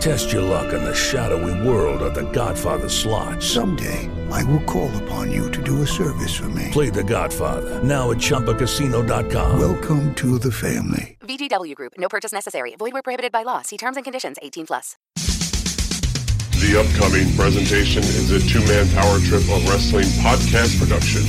Test your luck in the shadowy world of The Godfather slot. Someday, I will call upon you to do a service for me. Play The Godfather now at ChumbaCasino.com. Welcome to the family. VGW Group. No purchase necessary. Void where prohibited by law. See terms and conditions. 18 plus. The upcoming presentation is a two-man power trip of wrestling podcast production.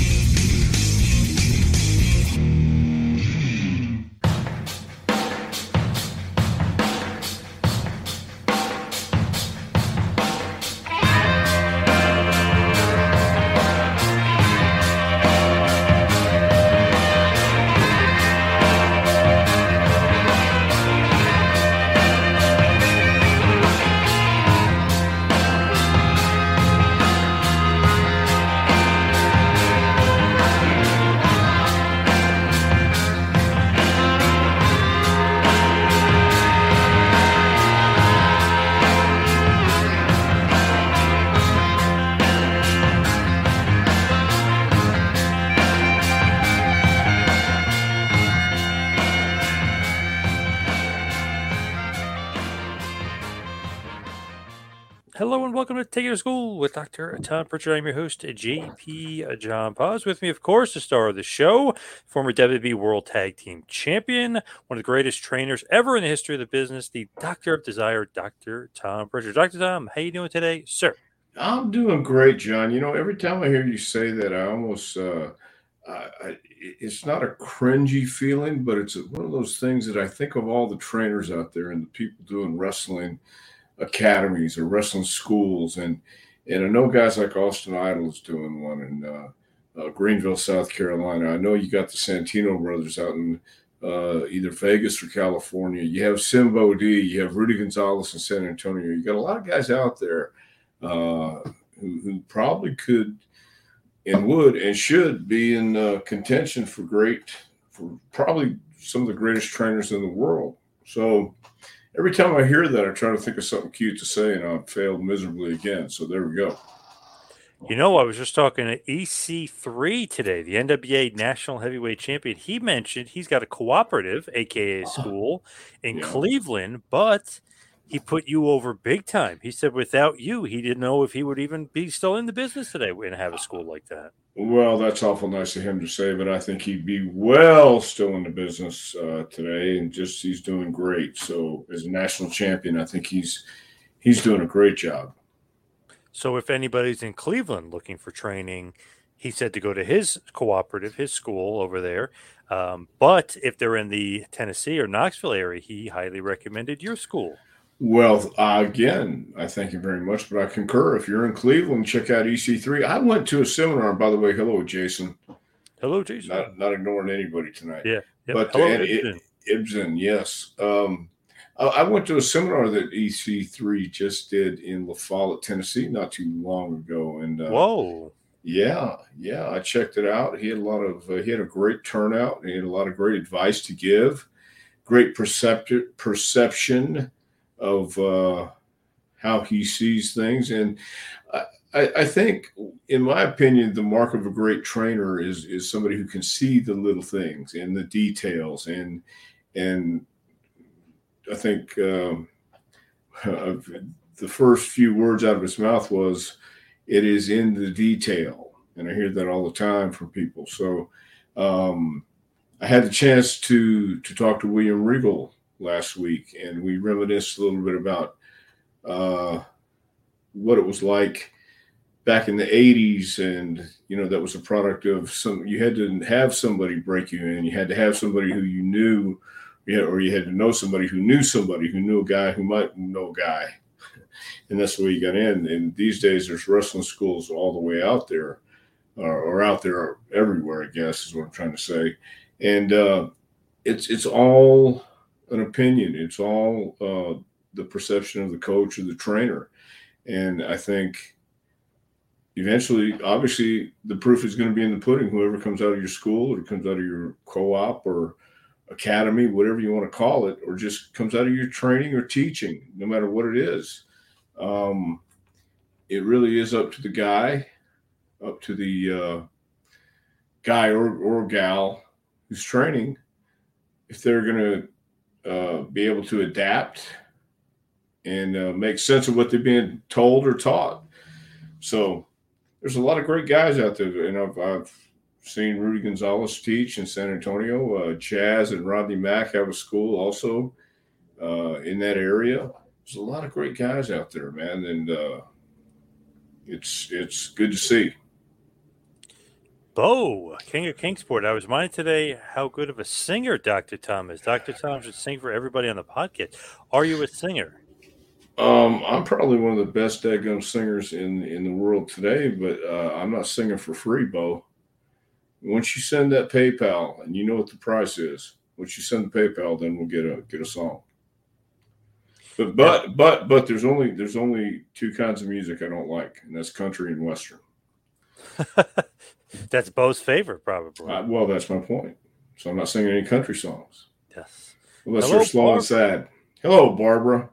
Hello and welcome to Take It to School with Dr. Tom Prichard. I'm your host, JP John Poz. With me, of course, the star of the show, former WWE World Tag Team Champion, one of the greatest trainers ever in the history of the business, the Doctor of Desire, Dr. Tom Prichard. Dr. Tom, how you doing today, sir? I'm doing great, John. You know, every time I hear you say that, I almost, uh, I, it's not a cringy feeling, but it's one of those things that I think of all the trainers out there and the people doing wrestling academies or wrestling schools, and and I know guys like Austin Idol is doing one in uh, uh, Greenville, South Carolina. I know you got the Santino brothers out in uh, either Vegas or California. You have Simbo D, you have Rudy Gonzalez in San Antonio. You got a lot of guys out there uh, who, who probably could and would and should be in uh, contention for great, for probably some of the greatest trainers in the world. So every time I hear that, I try to think of something cute to say, and I've failed miserably again. So there we go. You know, I was just talking to EC3 today, the NWA National Heavyweight Champion. He mentioned he's got a cooperative, aka ah, school, in Yeah. Cleveland, but he put you over big time. He said without you, he didn't know if he would even be still in the business today and have a school like that. Well, that's awful nice of him to say, but I think he'd be well still in the business uh, today, and just he's doing great. So as a national champion, I think he's he's doing a great job. So if anybody's in Cleveland looking for training, he said to go to his cooperative, his school over there. Um, but if they're in the Tennessee or Knoxville area, he highly recommended your school. Well, uh, again, I thank you very much, but I concur. If you're in Cleveland, check out EC3. I went to a seminar, by the way. Hello, Jason. Hello, Jason. Not not ignoring anybody tonight. yeah. Yep. but Hello, Ibsen. Ibsen, yes. Um, I, I went to a seminar that EC3 just did in La Follette, Tennessee, not too long ago, and uh, Whoa. yeah, yeah, I checked it out. He had a lot of, uh, he had a great turnout. He had a lot of great advice to give, great perceptive perception of uh, how he sees things, and I, I, think, in my opinion, the mark of a great trainer is is somebody who can see the little things and the details, and and I think um, the first few words out of his mouth was, "It is in the detail," and I hear that all the time from people. So um, I had the chance to to talk to William Regal last week, and we reminisced a little bit about uh, what it was like back in the 80s and you know that was a product of some you had to have somebody break you in you had to have somebody who you knew or you had to know somebody who knew somebody who knew a guy who might know a guy, and that's the way you got in. And these days, there's wrestling schools all the way out there, or, or out there everywhere. I guess is what I'm trying to say. And uh, it's it's all an opinion. It's all uh, the perception of the coach or the trainer. And I think eventually, obviously, the proof is going to be in the pudding. Whoever comes out of your school or comes out of your co-op or academy, whatever you want to call it, or just comes out of your training or teaching, no matter what it is. Um, it really is up to the guy, up to the uh, guy or, or gal who's training, if they're going to uh, be able to adapt and uh, make sense of what they're being told or taught. So there's a lot of great guys out there, and I've, I've seen Rudy Gonzalez teach in San Antonio. Uh, Chaz and Rodney Mack have a school also uh, in that area. There's a lot of great guys out there, man, and uh, it's it's good to see. Bo, King of Kingsport. I was reminded today how good of a singer Dr. Tom is. Dr. Tom should sing for everybody on the podcast. Are you a singer? Um, I'm probably one of the best daggum singers in in the world today, but uh, I'm not singing for free, Bo. Once you send that PayPal, and you know what the price is, once you send the PayPal, then we'll get a get a song. But but but but there's only there's only two kinds of music I don't like, and that's country and western. that's Bo's favorite, probably. Uh, well, that's my point. So I'm not singing any country songs. Yes. Unless Hello, they're slow Barbara. and sad. Hello, Barbara.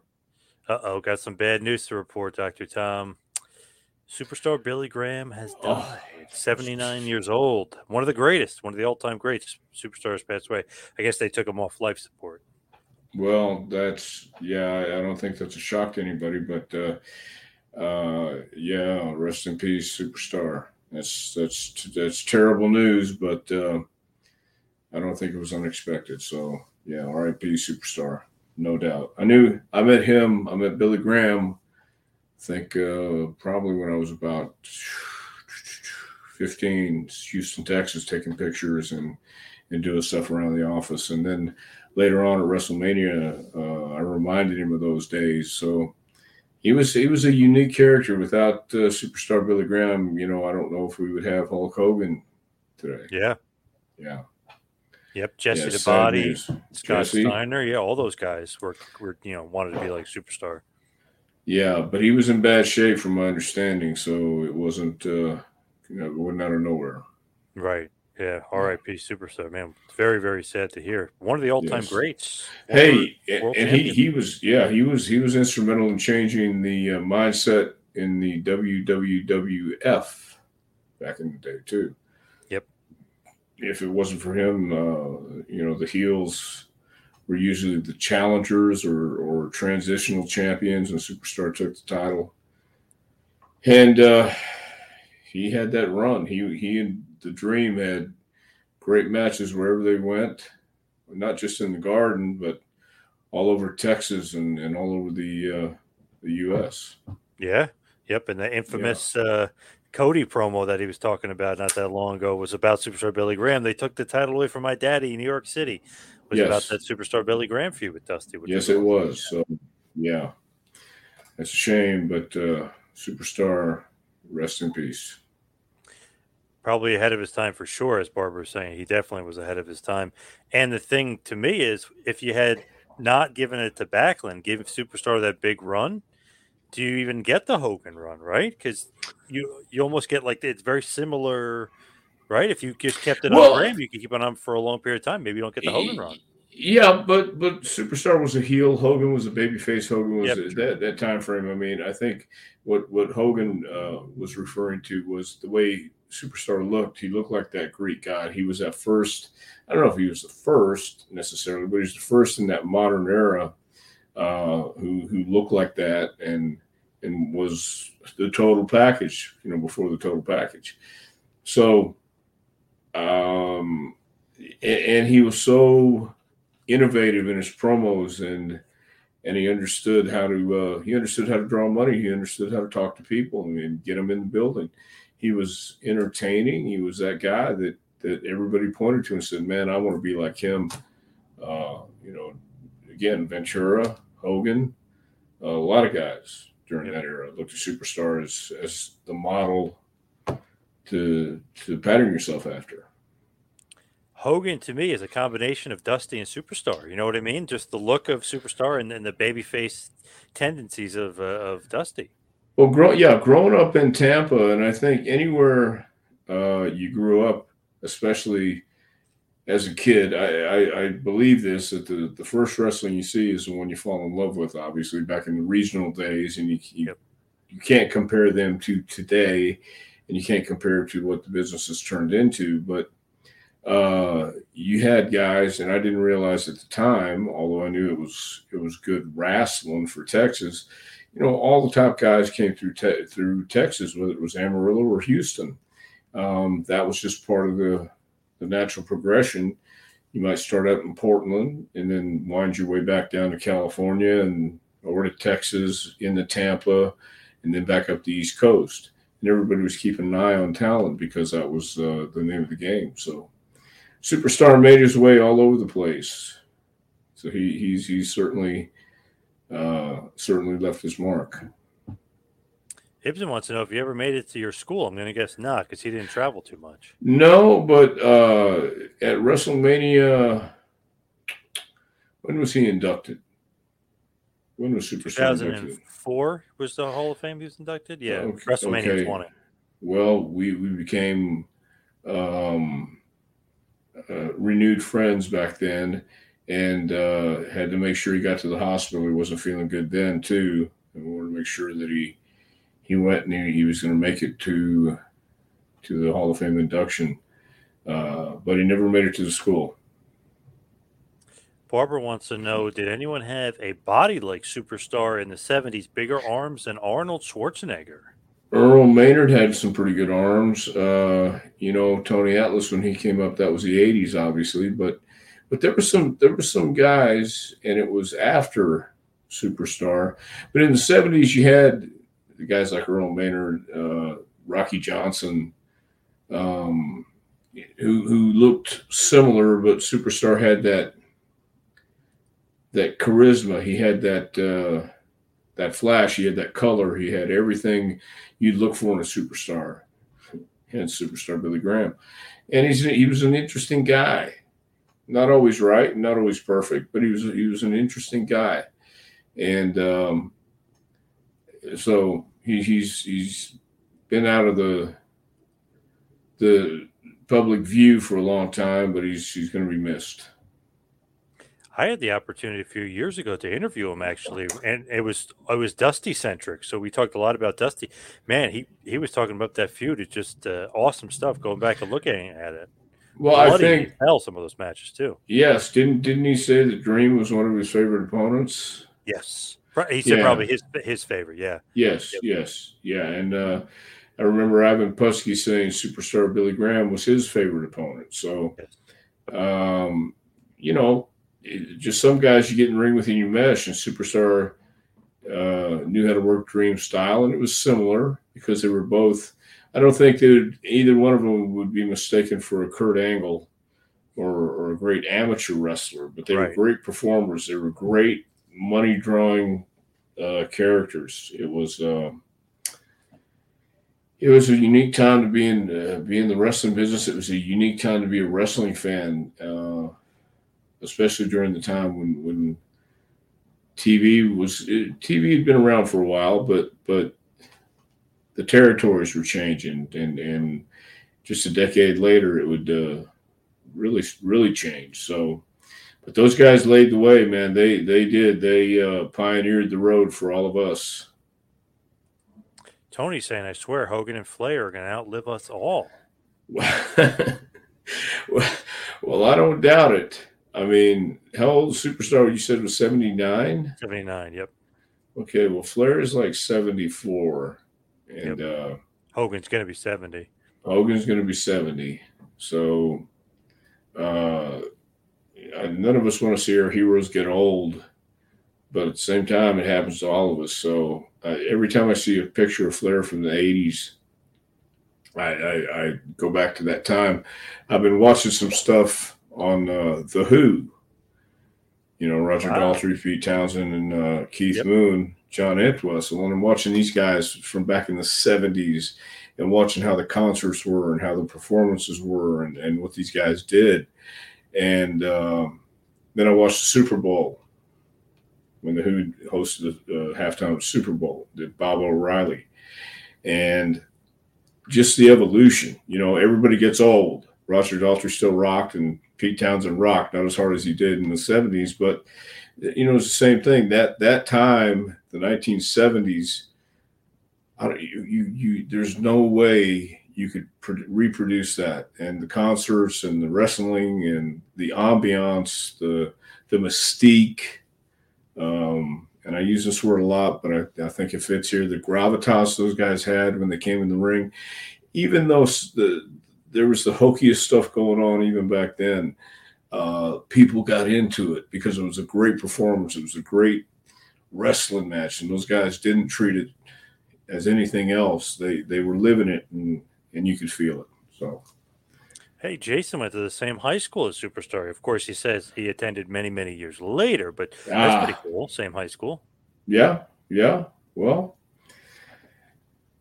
Uh oh, got some bad news to report, Dr. Tom. Superstar Billy Graham has oh. died, oh. 79 years old. One of the greatest, one of the all time greats. Superstars passed away. I guess they took him off life support. Well, that's, yeah, I don't think that's a shock to anybody, but uh, uh, yeah, rest in peace, superstar. That's, that's, that's terrible news, but uh, I don't think it was unexpected. So, yeah, RIP, superstar no doubt. I knew I met him. I met Billy Graham. I think uh, probably when I was about 15, Houston, Texas, taking pictures and and doing stuff around the office. And then later on at WrestleMania, uh, I reminded him of those days. So he was he was a unique character. Without uh, superstar Billy Graham, you know, I don't know if we would have Hulk Hogan today. Yeah, yeah. Yep, Jesse yeah, the Body, Scott Jesse. Steiner, yeah, all those guys were were you know wanted to be like superstar. Yeah, but he was in bad shape from my understanding, so it wasn't uh you know, it wasn't out of nowhere. Right. Yeah. R.I.P. super Superstar, man. Very, very sad to hear. One of the all-time yes. greats. Hey, and he he was yeah he was he was instrumental in changing the uh, mindset in the WWF back in the day too Yep. if it wasn't for him, uh, you know, the heels were usually the challengers or, or transitional champions, and Superstar took the title. And uh, he had that run. He he and the Dream had great matches wherever they went, not just in the Garden, but all over Texas and, and all over the uh, the U.S. Yeah. Yep. And the infamous yeah. uh, Cody promo that he was talking about not that long ago was about Superstar Billy Graham. They took the title away from my daddy in New York City. It was yes. about that Superstar Billy Graham feud with Dusty. Yes, it was. So, yeah, it's a shame, but uh, Superstar, rest in peace. Probably ahead of his time for sure, as Barbara was saying. He definitely was ahead of his time. And the thing to me is, if you had not given it to Backlund, give Superstar that big run – do you even get the Hogan run, right? Because you you almost get like it's very similar, right? If you just kept it well, on Graham, you could keep it on for a long period of time. Maybe you don't get the Hogan run. Yeah, but but Superstar was a heel. Hogan was a babyface. Hogan was yep, a, that that time frame. I mean, I think what what Hogan uh, was referring to was the way Superstar looked. He looked like that Greek god. He was at first. I don't know if he was the first necessarily, but he was the first in that modern era uh, who who looked like that and and was the total package, you know, before the total package. So, um, and, and he was so innovative in his promos and and he understood how to uh, he understood how to draw money. He understood how to talk to people and get them in the building. He was entertaining. He was that guy that that everybody pointed to and said, "Man, I want to be like him." Uh, you know, again, Ventura, Hogan, a lot of guys during that era looked at Superstar as, as the model to to pattern yourself after. Hogan to me is a combination of Dusty and Superstar. You know what I mean? Just the look of Superstar and then the babyface tendencies of uh, of Dusty. Well, grow, yeah, growing up in Tampa, and I think anywhere uh, you grew up, especially as a kid, I, I, I, believe this that the, the first wrestling you see is the one you fall in love with. Obviously, back in the regional days, and you you, yep. you can't compare them to today, and you can't compare to what the business has turned into. But uh, you had guys, and I didn't realize at the time, although I knew it was it was good wrestling for Texas. You know, all the top guys came through te- through Texas, whether it was Amarillo or Houston. Um, that was just part of the the natural progression. You might start out in Portland and then wind your way back down to California and over to Texas, into Tampa, and then back up the East Coast. And everybody was keeping an eye on talent because that was uh, the name of the game. So, superstar made his way all over the place. So he, he's he's certainly uh, certainly left his mark. Ibsen wants to know if you ever made it to your school. I'm going to guess not because he didn't travel too much. No, but uh, at WrestleMania, when was he inducted? When was Superstar 2004 inducted? was the Hall of Fame he was inducted? Yeah, okay, WrestleMania okay. 20. Well, we, we became um, uh, renewed friends back then and uh, had to make sure he got to the hospital. He wasn't feeling good then, too. And we wanted to make sure that he he went and he, he was going to make it to to the Hall of Fame induction, uh, but he never made it to the school. Barbara wants to know Did anyone have a body like superstar in the 70s, bigger arms than Arnold Schwarzenegger? Earl Maynard had some pretty good arms. Uh, you know, Tony Atlas when he came up, that was the 80s, obviously, but but there were some there were some guys, and it was after Superstar. But in the 70s, you had guys like Earl Maynard, uh, Rocky Johnson, um, who who looked similar, but Superstar had that that charisma. He had that uh, that flash. He had that color. He had everything you'd look for in a superstar. And superstar Billy Graham, and he's he was an interesting guy. Not always right, not always perfect, but he was he was an interesting guy, and um, so he, he's he's been out of the the public view for a long time, but he's he's going to be missed. I had the opportunity a few years ago to interview him actually, and it was it was Dusty centric. So we talked a lot about Dusty. Man, he he was talking about that feud. It's just uh, awesome stuff. Going back and looking at it. Well, Bloody I think hell some of those matches too. Yes, didn't didn't he say that Dream was one of his favorite opponents? Yes. He said yeah. probably his his favorite. Yeah. Yes. Yep. Yes. Yeah. And uh, I remember Ivan Putski saying superstar Billy Graham was his favorite opponent. So, um, you know, just some guys you get in the ring with and you mesh, and superstar uh, knew how to work Dream style, and it was similar because they were both. I don't think that either one of them would be mistaken for a Kurt Angle or, or a great amateur wrestler, but they right. were great performers. They were great money drawing uh, characters. It was uh, it was a unique time to be in uh, be in the wrestling business. It was a unique time to be a wrestling fan, uh, especially during the time when when TV was TV had been around for a while, but but the territories were changing, and and just a decade later, it would uh, really really change. So but those guys laid the way, man. They they did. They uh, pioneered the road for all of us. Tony's saying, "I swear, Hogan and Flair are going to outlive us all." well, well, I don't doubt it. I mean, how old superstar you said was seventy nine? Seventy nine. Yep. Okay. Well, Flair is like seventy four, and yep. uh, Hogan's going to be seventy. Hogan's going to be seventy. So. Uh, none of us want to see our heroes get old, but at the same time, it happens to all of us. So uh, every time I see a picture of Flair from the '80s, I, I, I, go back to that time. I've been watching some stuff on uh, the Who, You know, Roger Wow. Daltrey, Pete Townshend, and uh, Keith Yep. Moon, John Entwistle. And I'm watching these guys from back in the 70s and watching how the concerts were and how the performances were and, and what these guys did. And um, then I watched the Super Bowl when the Who hosted the uh, halftime Super Bowl, did Baba O'Riley. And just the evolution, you know, everybody gets old. Roger Daltrey still rocked and Pete Townshend rocked, not as hard as he did in the 70s, but you know, it's the same thing. That that time, the 1970s, I don't, you, you, you, there's no way you could pr- reproduce that. And the concerts and the wrestling and the ambiance, the the mystique, um, and I use this word a lot, but I, I think it fits here. The gravitas those guys had when they came in the ring, even though the there was the hokiest stuff going on even back then, uh, people got into it because it was a great performance. It was a great wrestling match, and those guys didn't treat it as anything else. They they were living it, and and you could feel it. So Hey, Jason went to the same high school as Superstar. Of course, he says he attended many, many years later, but that's Ah. pretty cool. Same high school. yeah, yeah. Well,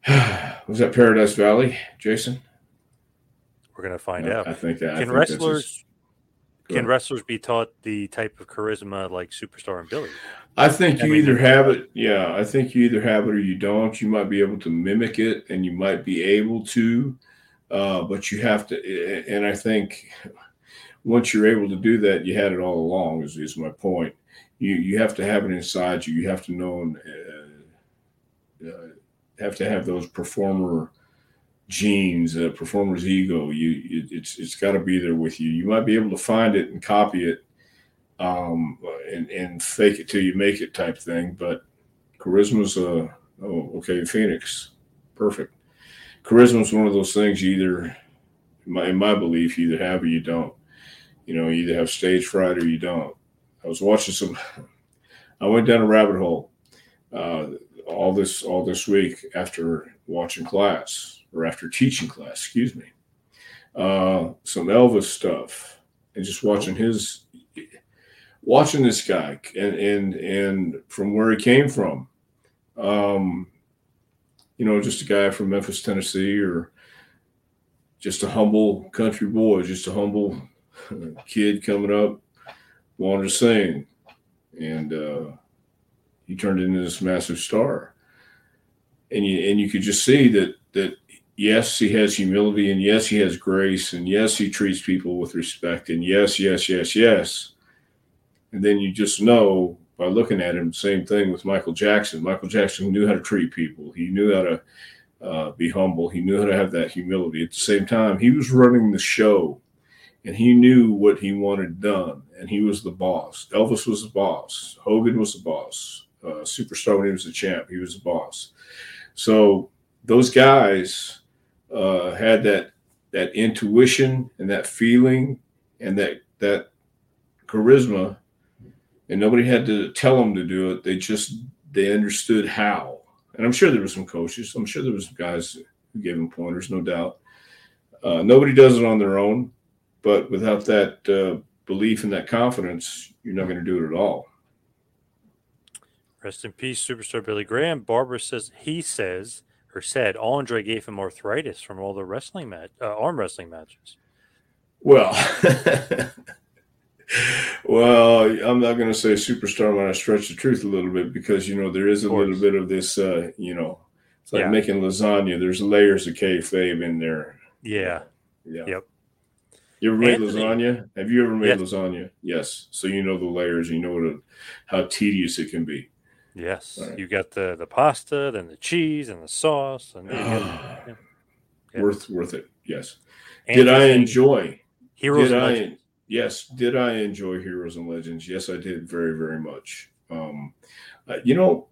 was that Paradise Valley, Jason? We're gonna find Yeah, out. I think that. I Can think wrestlers can wrestlers be taught the type of charisma like Superstar and Billy? I think I you mean, either have it. Yeah, I think you either have it or you don't. You might be able to mimic it, and you might be able to, uh, but you have to. And I think once you're able to do that, you had it all along. Is, is my point. You you have to have it inside you. You have to know and uh, uh, have to have those performer genes, uh, performer's ego. You it, it's it's got to be there with you. You might be able to find it and copy it um, and, and fake it till you make it type thing. But charisma's a oh okay Phoenix, perfect. Charisma's one of those things you either, in my, in my belief, you either have or you don't. You know, you either have stage fright or you don't. I was watching some. I went down a rabbit hole uh, all this all this week after watching class or after teaching class. Excuse me. Uh, some Elvis stuff and just watching his watching this guy and and and from where he came from um you know just a guy from memphis tennessee or just a humble country boy just a humble kid coming up wanted to sing and uh he turned into this massive star and you and you could just see that that yes he has humility and yes he has grace and yes he treats people with respect and yes yes yes yes and then you just know by looking at him, same thing with Michael Jackson. Michael Jackson knew how to treat people. He knew how to uh, be humble. He knew how to have that humility. At the same time, he was running the show and he knew what he wanted done. And he was the boss. Elvis was the boss. Hogan was the boss. Uh, Superstar when he was the champ, he was the boss. So those guys uh, had that that intuition and that feeling and that that charisma and nobody had to tell them to do it. They just they understood how. And I'm sure there were some coaches. I'm sure there was some guys who gave them pointers, no doubt. Uh, nobody does it on their own, but without that uh, belief and that confidence, you're not going to do it at all. Rest in peace, Superstar Billy Graham. Barbara says he says or said Andre gave him arthritis from all the wrestling match, uh, arm wrestling matches. Well, well, I'm not going to say superstar when I stretch the truth a little bit because you know there is a little bit of this. Uh, you know, it's like Yeah. making lasagna. There's layers of kayfabe in there. Yeah. Yeah. Yep. You ever made Anthony. lasagna? Have you ever made Yes. lasagna? Yes. So you know the layers. You know what a, how tedious it can be. Yes. All right. You got the the pasta, then the cheese and the sauce, and then you Yeah. Worth worth it. Yes. Did I enjoy? Heroes did and I? Legends? Yes. Did I enjoy Heroes and Legends? Yes, I did very very much. Um, uh, you know,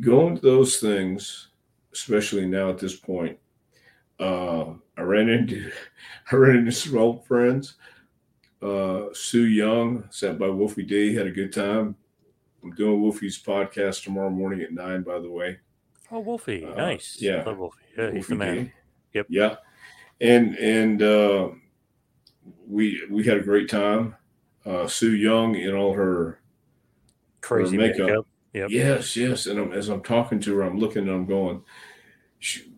going to those things, especially now at this point, uh, I ran into I ran into some old friends. Uh, Su Yung sat by Wolfie D, had a good time. I'm doing Wolfie's podcast tomorrow morning at nine, by the way. Oh, Wolfie, Uh, nice. yeah. Love Wolfie. Yeah, he's Wolfie the man. D. Yep. Yeah. And and uh, we we had a great time. uh, Su Yung in all her Crazy her makeup. makeup. Yep. Yes, yes. And I'm, as I'm talking to her, I'm looking and I'm going, she,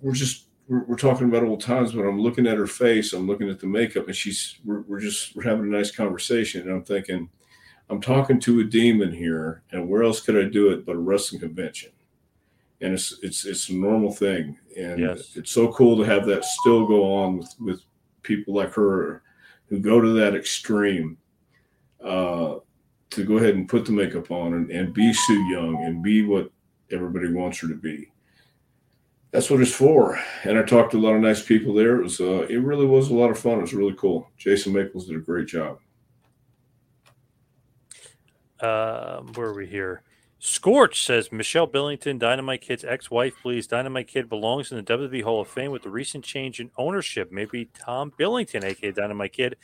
we're just, we're, we're talking about old times, but I'm looking at her face. I'm looking at the makeup and she's, we're, we're just, we're having a nice conversation. And I'm thinking, I'm talking to a demon here. And where else could I do it but a wrestling convention? And it's, it's, it's a normal thing. And Yes. it's so cool to have that still go on with, with people like her who go to that extreme. Uh, to go ahead and put the makeup on and, and be Su Yung and be what everybody wants her to be. That's what it's for. And I talked to a lot of nice people there. It was uh, it really was a lot of fun. It was really cool. Jason Maples did a great job. Um, where are we here? Scorch says Michelle Billington, Dynamite Kid's ex-wife, believes Dynamite Kid belongs in the WWE Hall of Fame with the recent change in ownership. Maybe Tom Billington, aka Dynamite Kid,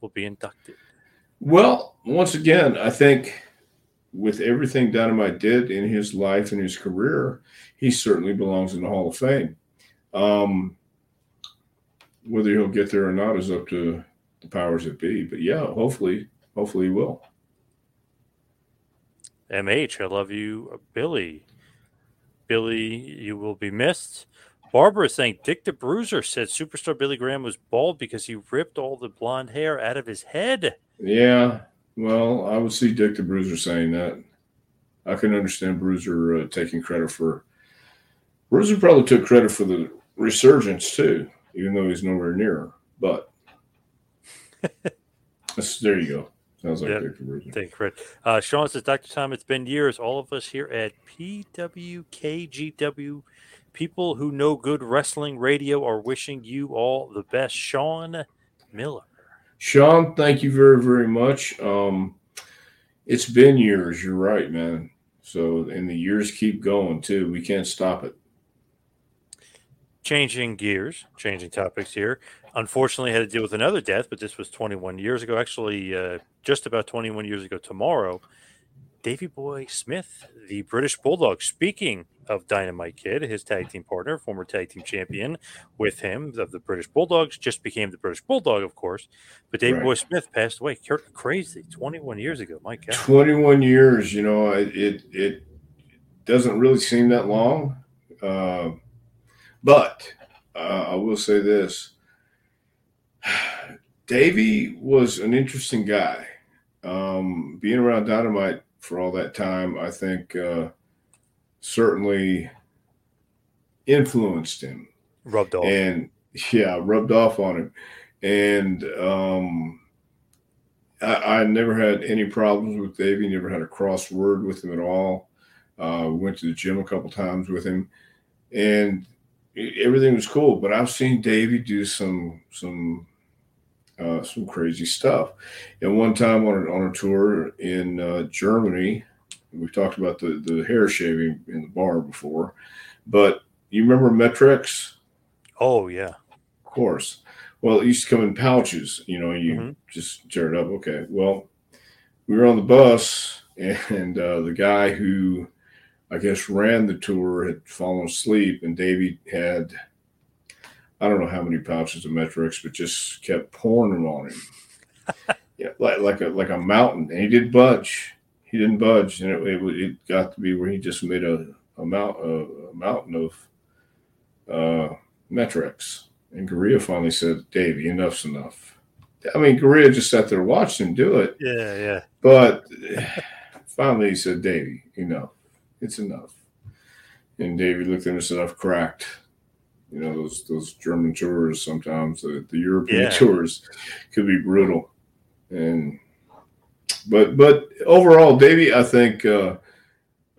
will be inducted. Well, once again, I think with everything Dynamite did in his life and his career, he certainly belongs in the Hall of Fame. Um, whether he'll get there or not is up to the powers that be. But yeah, hopefully, hopefully he will. MH, I love you, Billy. Billy, you will be missed. Barbara is saying Dick the Bruiser said superstar Billy Graham was bald because he ripped all the blonde hair out of his head. Yeah, well, I would see Dick the Bruiser saying that. I can understand Bruiser uh, taking credit for. Bruiser probably took credit for the resurgence too, even though he's nowhere near her. But there you go. Sounds like Yeah. Bruiser. Take credit. Uh, Sean says, Dr. Tom, it's been years. All of us here at PWKGW, people who know good wrestling radio, are wishing you all the best. Sean Miller. Sean, thank you very, very much. Um, it's been years. You're right, man. So, and the years keep going too. We can't stop it. Changing gears, changing topics here. Unfortunately, had to deal with another death, but this was 21 years ago. Actually, uh, just about 21 years ago tomorrow. Davey Boy Smith, the British Bulldog. Speaking of Dynamite Kid, his tag team partner, former tag team champion with him of the British Bulldogs, just became the British Bulldog, of course. But Davey Right. Boy Smith passed away. Crazy, 21 years ago. My God. 21 years, you know, it it, it doesn't really seem that long. Uh, but uh, I will say this Davey was an interesting guy. Um, being around Dynamite for all that time, I think uh, certainly influenced him Rubbed off. and yeah, rubbed off on him. And um, I, I never had any problems with Davey. Never had a cross word with him at all. Uh, went to the gym a couple times with him, and everything was cool. But I've seen Davey do some some uh, some crazy stuff. And one time on a, on a tour in uh, Germany, we've talked about the the hair shaving in the bar before, but you remember MET-Rx? oh, yeah. Of course. Well, it used to come in pouches, you know, you Mhm. just tear it up. Okay. Well, we were on the bus, and uh, the guy who I guess ran the tour had fallen asleep, and Davey had I don't know how many pouches of MET-Rx, but just kept pouring them on him. yeah, like like a like a mountain, and he didn't budge. He didn't budge, and it, it, it got to be where he just made a a, mount, a, a mountain of uh, MET-Rx. And Gurria finally said, Davey, enough's enough. I mean, Gurria just sat there watching him do it. Yeah, yeah. But finally he said, Davey, enough. It's enough. And Davey looked at him and said, I've cracked. You know, those those German tours sometimes, the, the European Yeah. tours could be brutal. And but but overall, Davey, I think uh,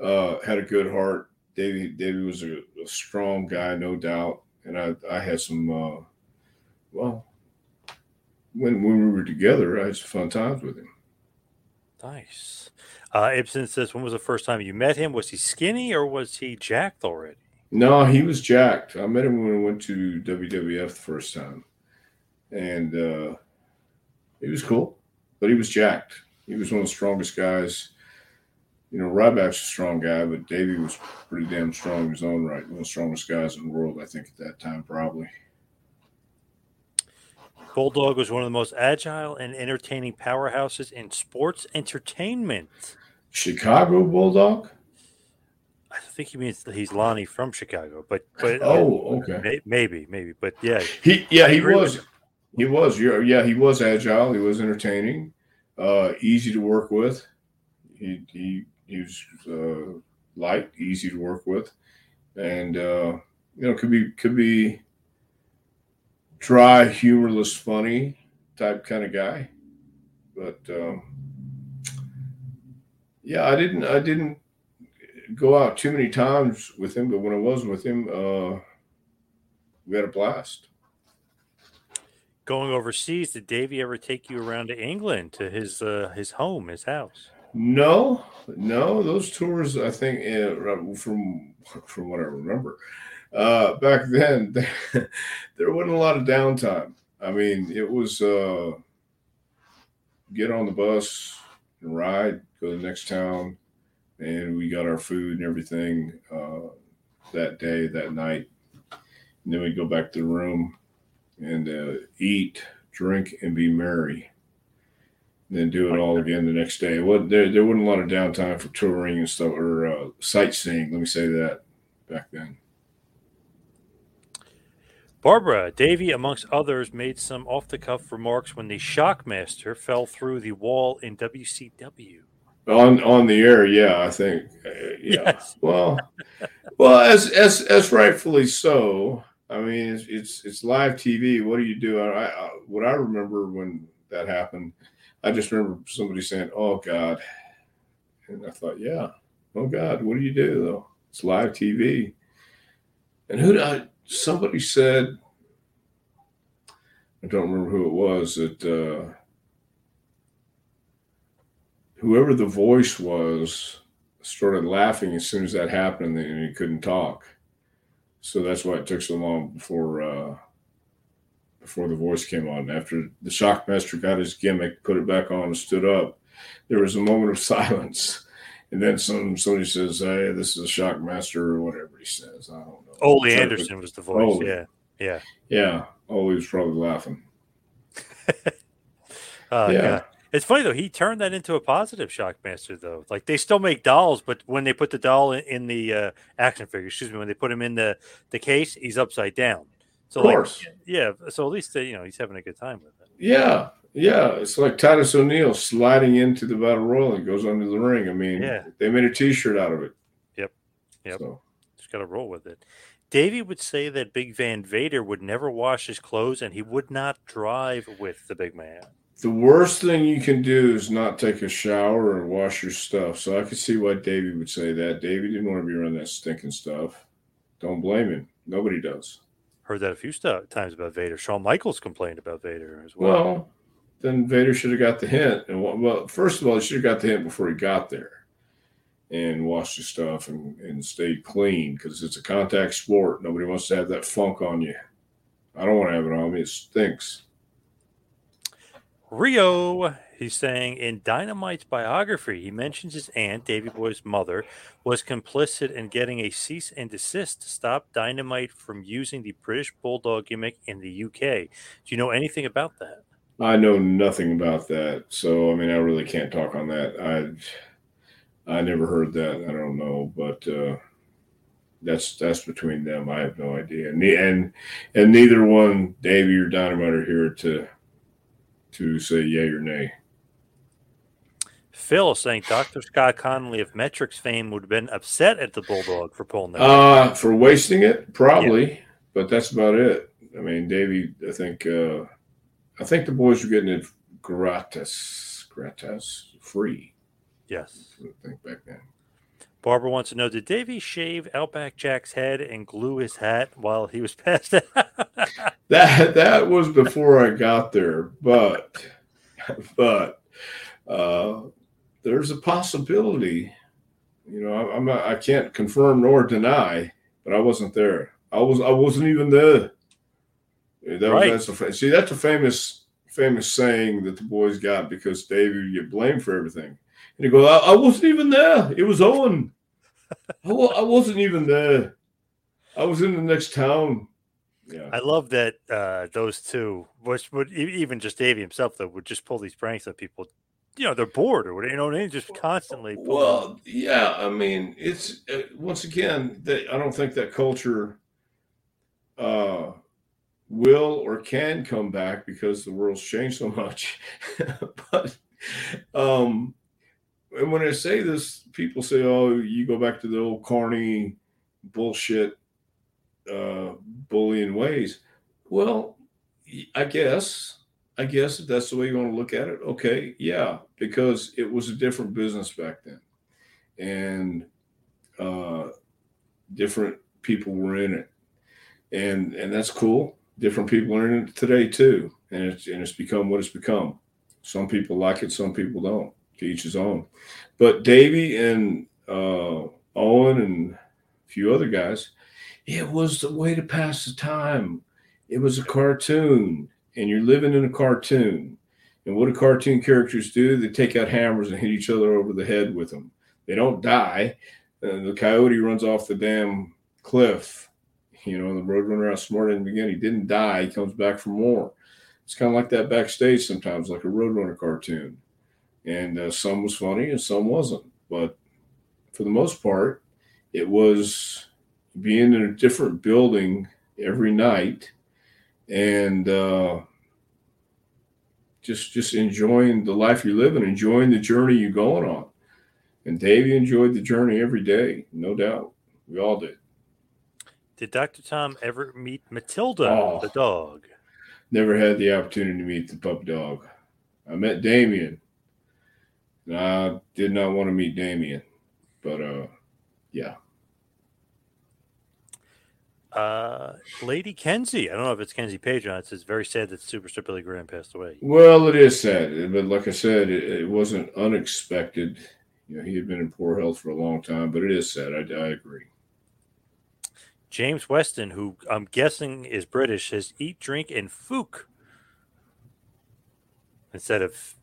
uh, had a good heart. Davey Davey was a, a strong guy, no doubt. And I, I had some uh, well when when we were together, I had some fun times with him. Nice. Uh, Ibsen says, when was the first time you met him? Was he skinny or was he jacked already? No, he was jacked. I met him when I went to WWF the first time, and uh, he was cool, but he was jacked. He was one of the strongest guys. You know, Ryback's a strong guy, but Davey was pretty damn strong in his own right. One of the strongest guys in the world, I think, at that time, probably. Bulldog was one of the most agile and entertaining powerhouses in sports entertainment. Chicago Bulldog. I think he means he's Lonnie from Chicago, but but Oh, okay. may- maybe maybe, but yeah, He yeah I he was he was yeah yeah he was agile. He was entertaining, uh, easy to work with. He he he was uh, light, easy to work with, and uh, you know could be could be dry, humorless, funny type kind of guy. But um, yeah, I didn't I didn't go out too many times with him, but when I was with him, uh, we had a blast. going overseas. Did Davey ever take you around to England to his uh, his home, his house? No, no, those tours. I think uh, from from what I remember, uh, back then there wasn't a lot of downtime. I mean, it was uh, get on the bus and ride, go to the next town, and we got our food and everything uh, that day, that night, and then we go back to the room and uh, eat, drink, and be merry And then do it all again the next day. What there, there wasn't a lot of downtime for touring and stuff or uh, sightseeing. Let me say that back then. Barbara Davey, amongst others, made some off the cuff remarks when the Shockmaster fell through the wall in WCW. On on the air, yeah, I think, uh, yeah. Yes. Well, well, as as as rightfully so. I mean, it's it's, it's live TV. What do you do? I, I what I remember when that happened, I just remember somebody saying, "Oh God," and I thought, "Yeah, oh God, what do you do though? It's live TV." And who? did I, somebody said, I don't remember who it was that. Uh, whoever the voice was started laughing as soon as that happened and he couldn't talk. So that's why it took so long before uh, before the voice came on. After the Shockmaster got his gimmick, put it back on, and stood up, there was a moment of silence. And then some somebody says, "Hey, this is a Shockmaster," or whatever he says. I don't know. Ole Anderson was the voice. Ole. Yeah, yeah. Yeah, Ole was probably laughing. Uh, Yeah. God. It's funny though. He turned that into a positive Shockmaster though. Like they still make dolls, but when they put the doll in, in the uh, action figure, excuse me, when they put him in the the case, he's upside down. So Of like, course. yeah. So at least uh, you know he's having a good time with it. Yeah, yeah. It's like Titus O'Neil sliding into the battle royal and goes under the ring. I mean, Yeah. they made a T-shirt out of it. Yep. Yep. So, Just got to roll with it. Davey would say that Big Van Vader would never wash his clothes and he would not drive with the big man. The worst thing you can do is not take a shower or wash your stuff. So I could see why Davey would say that. Davey didn't want to be around that stinking stuff. Don't blame him. Nobody does. Heard that a few stu- times about Vader. Shawn Michaels complained about Vader as well. Well, then Vader should have got the hint. And well, first of all, he should have got the hint before he got there, and washed his stuff and, and stayed clean because it's a contact sport. Nobody wants to have that funk on you. I don't want to have it on me. It stinks. Rio, he's saying in Dynamite's biography, he mentions his aunt, Davey Boy's mother, was complicit in getting a cease and desist to stop Dynamite from using the British Bulldog gimmick in the UK. Do you know anything about that? I know nothing about that, so I mean, I really can't talk on that. I I never heard that. I don't know, but uh, that's that's between them. I have no idea, and and, and neither one, Davey or Dynamite, are here to to say yay or nay. Phil saying Dr. Scott Connelly of MET-Rx fame would have been upset at the Bulldog for pulling that. Uh, for wasting it, probably, but that's about it. I mean, Davey, I think uh, I think the boys were getting it gratis, gratis, free. yes. I think back then. Barbara wants to know Did Davey shave Outback Jack's head and glue his hat while he was passed out? That that was before I got there, but but uh, there's a possibility. You know, I, I'm not, I can't confirm nor deny, but I wasn't there. I was I wasn't even there. That Right. that's a, see that's a famous famous saying that the boys got because Davey would get blamed for everything, and he goes, I, I wasn't even there. It was Owen. I, I wasn't even there. I was in the next town. Yeah. I love that uh, those two, which would even just Davey himself, though, would just pull these pranks on people. You know, they're bored or whatever. You know, they just constantly. them. Well, yeah, I mean, it's uh, once again, they, I don't think that culture uh, will or can come back because the world's changed so much. but, um, and when I say this, people say, "Oh, you go back to the old corny bullshit, uh, bullying ways." Well, I guess I guess if that's the way you want to look at it, okay, yeah, because it was a different business back then, and uh, different people were in it, and and that's cool. Different people are in it today too, and it's and it's become what it's become. Some people like it, some people don't. To each his own. But Davey and uh, Owen and a few other guys, it was the way to pass the time. It was a cartoon and you're living in a cartoon. And what do cartoon characters do? They take out hammers and hit each other over the head with them. They don't die. Uh, the coyote runs off the damn cliff. You know, the roadrunner out smart in the beginning. He didn't die. He comes back for more. It's kind of like that backstage sometimes, like a roadrunner cartoon. And uh, some was funny and some wasn't. But for the most part, it was being in a different building every night and uh, just just enjoying the life you're living, enjoying the journey you're going on. And Davey enjoyed the journey every day, no doubt. We all did. Did Dr. Tom ever meet Matilda, Oh. the dog? Never had the opportunity to meet the pup dog. I met Damien. I did not want to meet Damien. But uh yeah. Uh, Lady Kenzie. I don't know if it's Kenzie Page on it. Says very sad that Superstar Billy Graham passed away. Well, it is sad, but like I said, it, it wasn't unexpected. You know, he had been in poor health for a long time, but it is sad. I, I agree. James Weston, who I'm guessing is British, says eat, drink, and fook instead of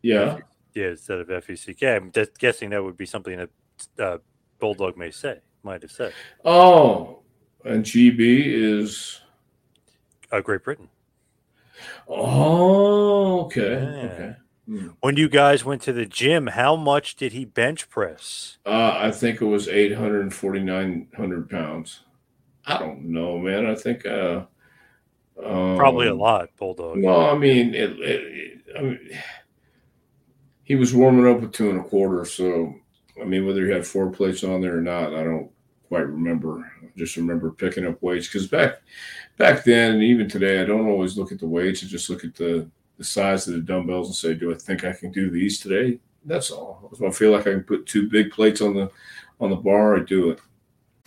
Yeah. Yeah instead of FECK. I'm just guessing that would be something that uh, Bulldog may say, might have said. Oh, and GB is. Uh, Great Britain. Oh, okay. Yeah. Okay. Hmm. When you guys went to the gym, how much did he bench press? Uh, I think it was 84900 pounds. I don't know, man. I think. Uh, Probably a um, lot, Bulldog. No, I mean, it, it, it- I mean, he was warming up with two and a quarter. So, I mean, whether he had four plates on there or not, I don't quite remember. I just remember picking up weights because back back then, and even today, I don't always look at the weights. I just look at the the size of the dumbbells and say, "Do I think I can do these today?" That's all. If I feel like I can put two big plates on the on the bar, I do it.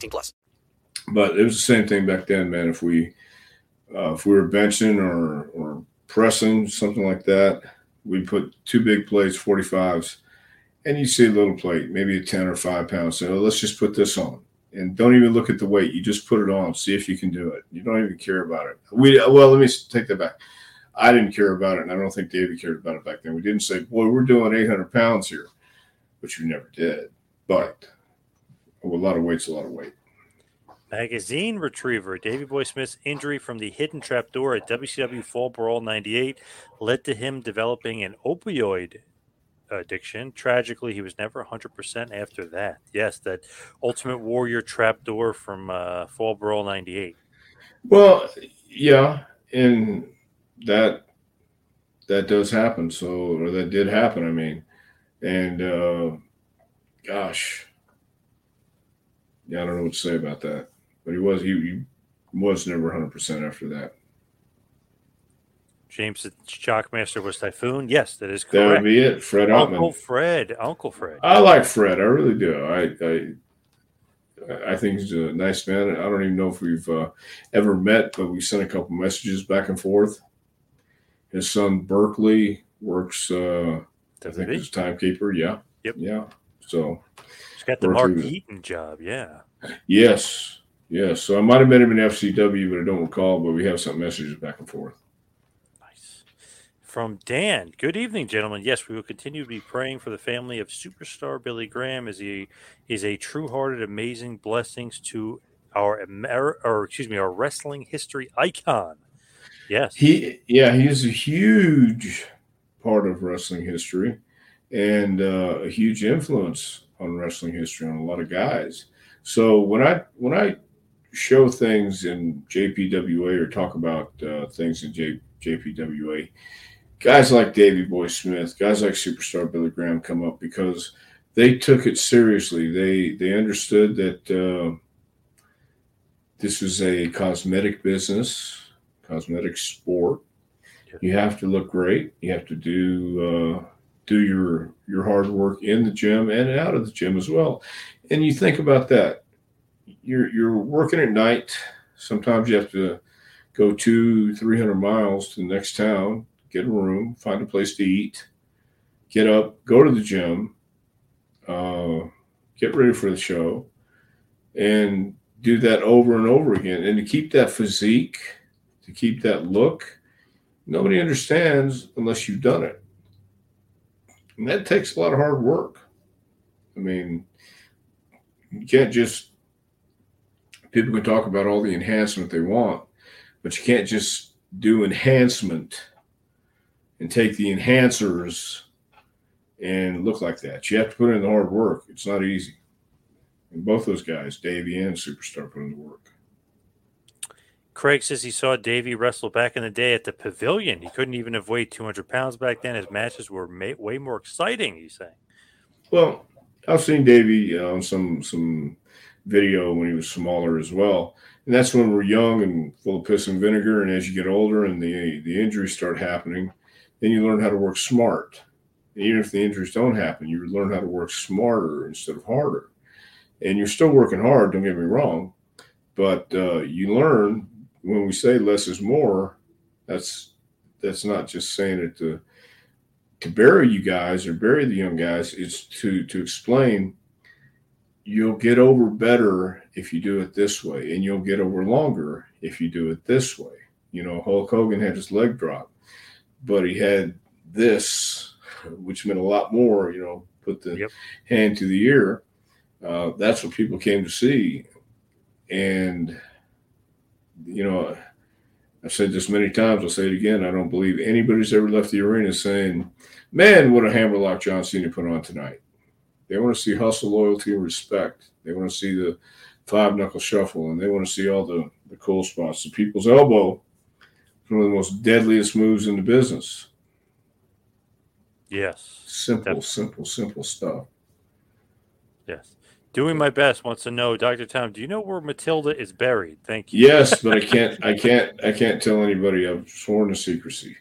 18 plus. but it was the same thing back then, man. If we uh, if we were benching or or pressing something like that, we put two big plates, forty fives, and you see a little plate, maybe a ten or five pounds. So let's just put this on, and don't even look at the weight. You just put it on, see if you can do it. You don't even care about it. We well, let me take that back. I didn't care about it, and I don't think David cared about it back then. We didn't say, "Boy, we're doing eight hundred pounds here," which we never did. But a lot of weight's a lot of weight. Magazine retriever Davey Boy Smith's injury from the hidden trapdoor at WCW Fall Brawl 98 led to him developing an opioid addiction. Tragically, he was never 100% after that. Yes, that Ultimate Warrior trapdoor from uh, Fall Brawl 98. Well, yeah, and that that does happen. So, or that did happen. I mean, and uh, gosh, yeah, I don't know what to say about that. But he was he, he was never 100 percent after that. James the Shockmaster was Typhoon. Yes, that is correct. That would be it. Fred Uncle Ottman. Fred. Uncle Fred. I like Fred. I really do. I I, I think he's a nice man. I don't even know if we've uh, ever met, but we sent a couple messages back and forth. His son Berkeley works. Uh, I think as timekeeper. Yeah. Yep. Yeah. So He's got the Mark Yeaton job. Yeah. yes, yes. So I might have met him in FCW, but I don't recall. But we have some messages back and forth. Nice. From Dan. Good evening, gentlemen. Yes, we will continue to be praying for the family of superstar Billy Graham as he is a true-hearted, amazing blessings to our Amer- or excuse me, our wrestling history icon. Yes. He, yeah, he is a huge part of wrestling history and uh, a huge influence on wrestling history on a lot of guys. So when I when I show things in JPWA or talk about uh, things in J, JPWA, guys like Davey Boy Smith, guys like Superstar Billy Graham come up because they took it seriously. They they understood that uh, this was a cosmetic business, cosmetic sport. You have to look great. You have to do uh, do your your hard work in the gym and out of the gym as well. And you think about that. You're you're working at night. Sometimes you have to go two, three hundred miles to the next town, get a room, find a place to eat, get up, go to the gym, uh, get ready for the show, and do that over and over again. And to keep that physique, to keep that look, nobody understands unless you've done it. And that takes a lot of hard work. I mean, you can't just, people can talk about all the enhancement they want, but you can't just do enhancement and take the enhancers and look like that. You have to put in the hard work. It's not easy. And both those guys, Davey and Superstar, put in the work. Craig says he saw Davey wrestle back in the day at the pavilion. He couldn't even have weighed 200 pounds back then. His matches were ma- way more exciting, he's saying. Well, I've seen Davey uh, on some some video when he was smaller as well, and that's when we're young and full of piss and vinegar. And as you get older and the the injuries start happening, then you learn how to work smart. And even if the injuries don't happen, you learn how to work smarter instead of harder. And you're still working hard. Don't get me wrong, but uh, you learn when we say less is more. That's that's not just saying it to to bury you guys or bury the young guys It's to to explain you'll get over better if you do it this way and you'll get over longer if you do it this way you know hulk hogan had his leg drop but he had this which meant a lot more you know put the Yep. hand to the ear uh, that's what people came to see and you know I've said this many times. I'll say it again. I don't believe anybody's ever left the arena saying, "Man, what a hammerlock John Cena put on tonight." They want to see hustle, loyalty, and respect. They want to see the five knuckle shuffle, and they want to see all the the cool spots. The people's elbow, one of the most deadliest moves in the business. Yes. Simple, Definitely. simple, simple stuff. Yes. Doing my best wants to know, Dr. Tom, do you know where Matilda is buried? Thank you. Yes, but I can't. I can't. I can't tell anybody. I've sworn to secrecy.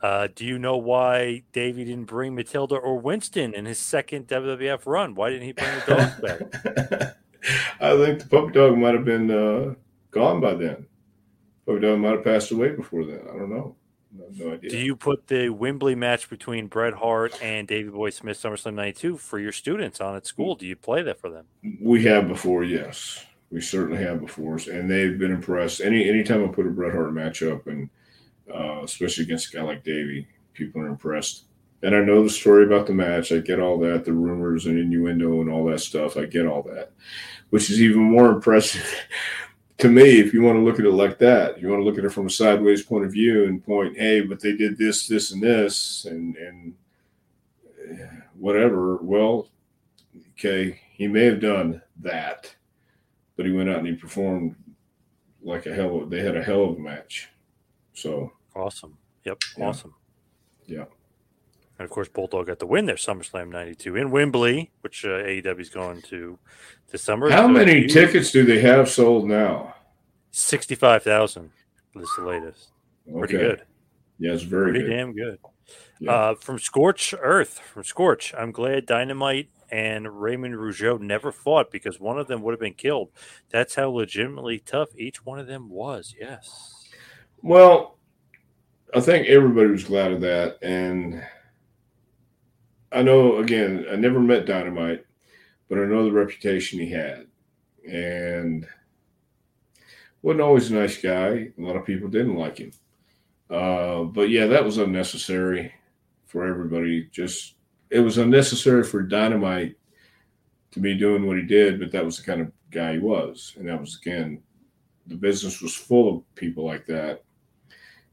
Uh, do you know why Davey didn't bring Matilda or Winston in his second WWF run? Why didn't he bring the dogs back? I think the puppy dog might have been uh, gone by then. Puppy dog might have passed away before then. I don't know. No idea. Do you put the Wembley match between Bret Hart and Davey Boy Smith SummerSlam 92 for your students on at school? Do you play that for them? we have before, yes. We certainly have before, and they've been impressed. Any anytime I put a Bret Hart match up, and uh, especially against a guy like Davey, people are impressed. And I know the story about the match. I get all that, the rumors and innuendo and all that stuff. I get all that, which is even more impressive to me if you want to look at it like that. You want to look at it from a sideways point of view and point, hey, but they did this, this, and this, and and whatever. Well, okay, he may have done that, but he went out and he performed like a hell. Of, they had a hell of a match. So Awesome. Yep. Yeah. Awesome. yeah. And of course, Bulldog got the win there, SummerSlam 92 in Wembley, which uh, AEW is going to this summer. How many tickets do they have sold now? 65,000 is the latest. Pretty good. Yeah, it's very Pretty good. damn good. Yeah. Uh, from Scorch Earth, from Scorch, I'm glad Dynamite and Raymond Rougeau never fought because one of them would have been killed. That's how legitimately tough each one of them was. Yes. Well, I think everybody was glad of that. And I know, again, I never met Dynamite, but I know the reputation he had. And wasn't always a nice guy. A lot of people didn't like him. Uh, but yeah, that was unnecessary for everybody. Just it was unnecessary for Dynamite to be doing what he did, but that was the kind of guy he was. And that was again, the business was full of people like that.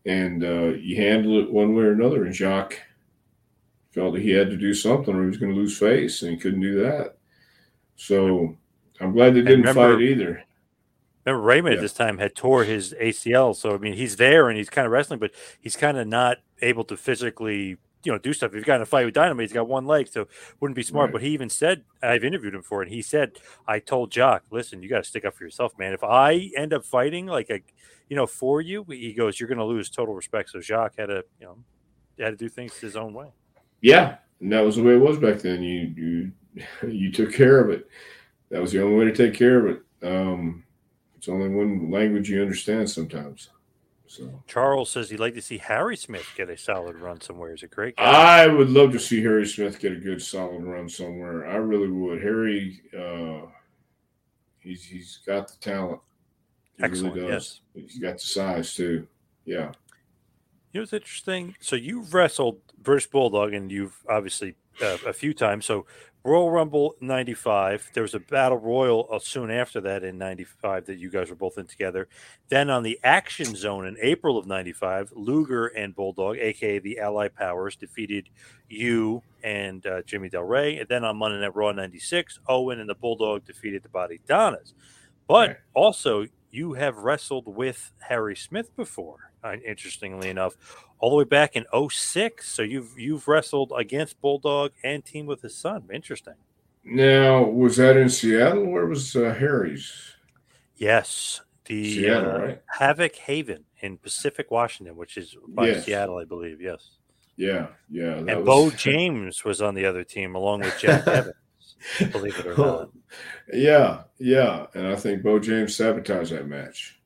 And uh, you handle it one way or another. And Jacques felt that he had to do something or he was going to lose face, and he couldn't do that. So I'm glad they didn't remember- fight either. Remember, Raymond Yeah. at this time had tore his ACL. So, I mean, he's there and he's kind of wrestling, but he's kind of not able to physically, you know, do stuff. He's got in a fight with Dynamite, he's got one leg, so wouldn't be smart. Right. But he even said, I've interviewed him for it. And he said, I told Jacques, listen, you got to stick up for yourself, man. If I end up fighting like a, you know, for you, he goes, you're going to lose total respect. So Jacques had to, you know, had to do things his own way. Yeah, and that was the way it was back then. You you you took care of it. That was the only way to take care of it. Um, it's only one language you understand sometimes. So Charles says he'd like to see Harry Smith get a solid run somewhere. He's a great guy. I would love to see Harry Smith get a good solid run somewhere. I really would. Harry, uh, he's he's got the talent. He Excellent, really does. He's got the size too. Yeah. You know what's interesting? So you've wrestled British Bulldog, and you've obviously uh, a few times. So Royal Rumble '95. There was a Battle Royal uh, soon after that in '95 that you guys were both in together. Then on the Action Zone in April of '95, Luger and Bulldog, aka the Allied Powers, defeated you and uh, Jimmy Del Rey. And then on Monday Night Raw '96, Owen and the Bulldog defeated the Bodydonnas. But Right. also, you have wrestled with Harry Smith before. Uh, interestingly enough, all the way back in 06. So you've you've wrestled against Bulldog and teamed with his son. Interesting. Now, was that in Seattle? Where was uh, Harry's? Yes, the Seattle, uh, right? Havoc Haven in Pacific Washington, which is by Yes. Seattle, I believe. Yes, Yeah, yeah. and was- Bo James was on the other team along with Jack Evans. Believe it or not. Yeah, yeah. And I think Bo James sabotaged that match.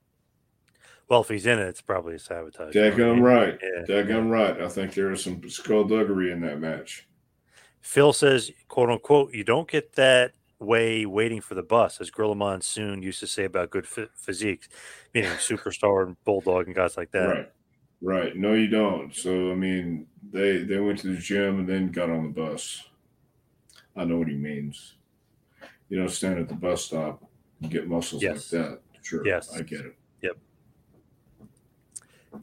Well, if he's in it, it's probably a sabotage. Daggum right. Yeah. Daggum right. I think there was some skullduggery in that match. Phil says, "quote unquote," you don't get that way waiting for the bus, as Gorilla Monsoon used to say about good phy- physiques, meaning superstar and bulldog and guys like that. Right. Right. No, you don't. So I mean, they they went to the gym and then got on the bus. I know what he means. You don't stand at the bus stop and get muscles Yes. like that. Sure. Yes. I get it.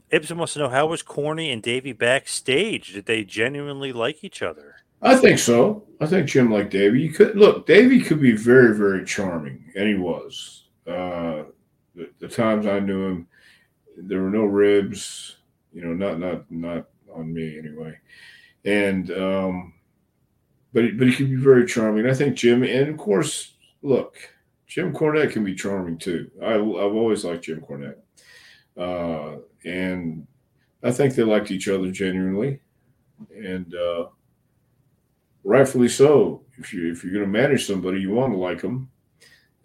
Ibsen wants to know how was Corny and Davey backstage? Did they genuinely like each other? I think so. I think Jim liked Davey. You could look, Davey could be very, very charming, and he was. Uh, the, the times I knew him, there were no ribs, you know, not not not on me anyway. And um, but but he could be very charming. I think Jim, and of course, look, Jim Cornette can be charming too. I, I've always liked Jim Cornette, uh, and I think they liked each other genuinely, and. Uh, rightfully so. If you if you're going to manage somebody, you want to like them,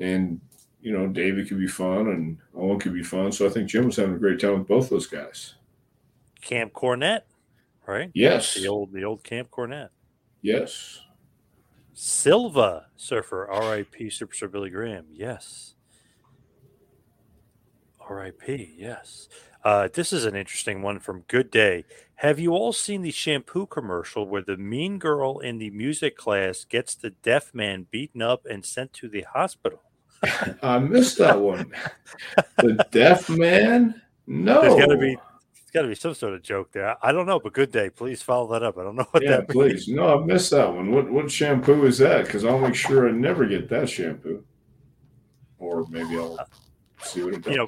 and you know David could be fun and Owen could be fun. So I think Jim was having a great time with both those guys. Camp Cornette, right? Yes, The old the old Camp Cornette. yes, Silva Surfer, R.I.P. Superstar Billy Graham. Yes. R.I.P. Yes. Uh, this is an interesting one from Good Day. Have you all seen the shampoo commercial where the mean girl in the music class gets the deaf man beaten up and sent to the hospital? I missed that one. the deaf man? No, There's got to be, there's got to be some sort of joke there. I don't know, but Good Day. Please follow that up. I don't know what that is. Yeah, that please. means. No, I missed that one. What what shampoo is that? Because I'll make sure I never get that shampoo, or maybe I'll see what it does. You know,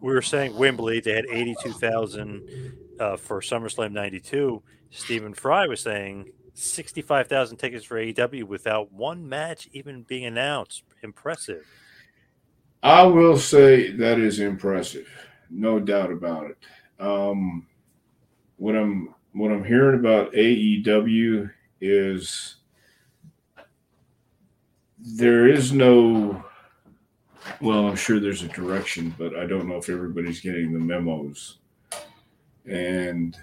we were saying Wembley, they had 82,000 uh, for SummerSlam 92. Stephen Fry was saying 65,000 tickets for AEW without one match even being announced. Impressive. I will say that is impressive, no doubt about it. Um, what I'm what I'm hearing about AEW is there is no well, I'm sure there's a direction, but I don't know if everybody's getting the memos. And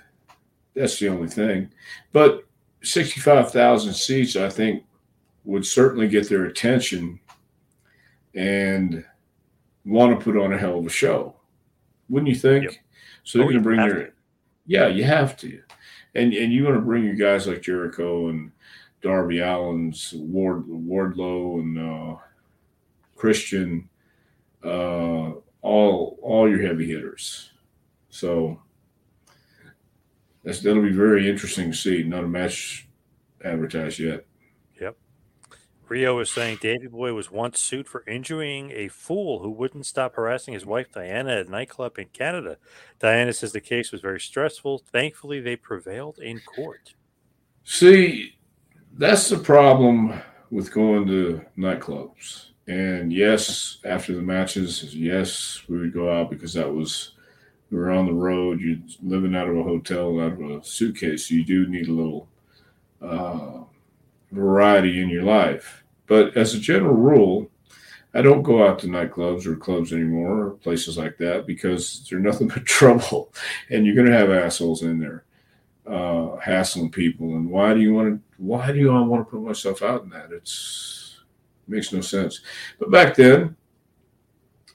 that's the only thing. But 65,000 seats, I think, would certainly get their attention and want to put on a hell of a show. Wouldn't you think? Yep. So they're Oh, going to bring their to. yeah, you have to, and and you want to bring your guys like Jericho and Darby Allin's Ward Wardlow and uh, Christian, uh, all all your heavy hitters. So that's that'll be very interesting to see. Not a match advertised yet. Yep. Rio is saying Davey Boy was once sued for injuring a fool who wouldn't stop harassing his wife Diana at a nightclub in Canada. Diana says the case was very stressful. Thankfully, they prevailed in court. See, that's the problem with going to nightclubs. And yes, after the matches, yes, we would go out because that was we were on the road. You're living out of a hotel, out of a suitcase. You do need a little uh, variety in your life. But as a general rule, I don't go out to nightclubs or clubs anymore, or places like that, because they're nothing but trouble, and you're going to have assholes in there uh, hassling people. And why do you want to? Why do you want to put myself out in that? It's makes no sense. But back then,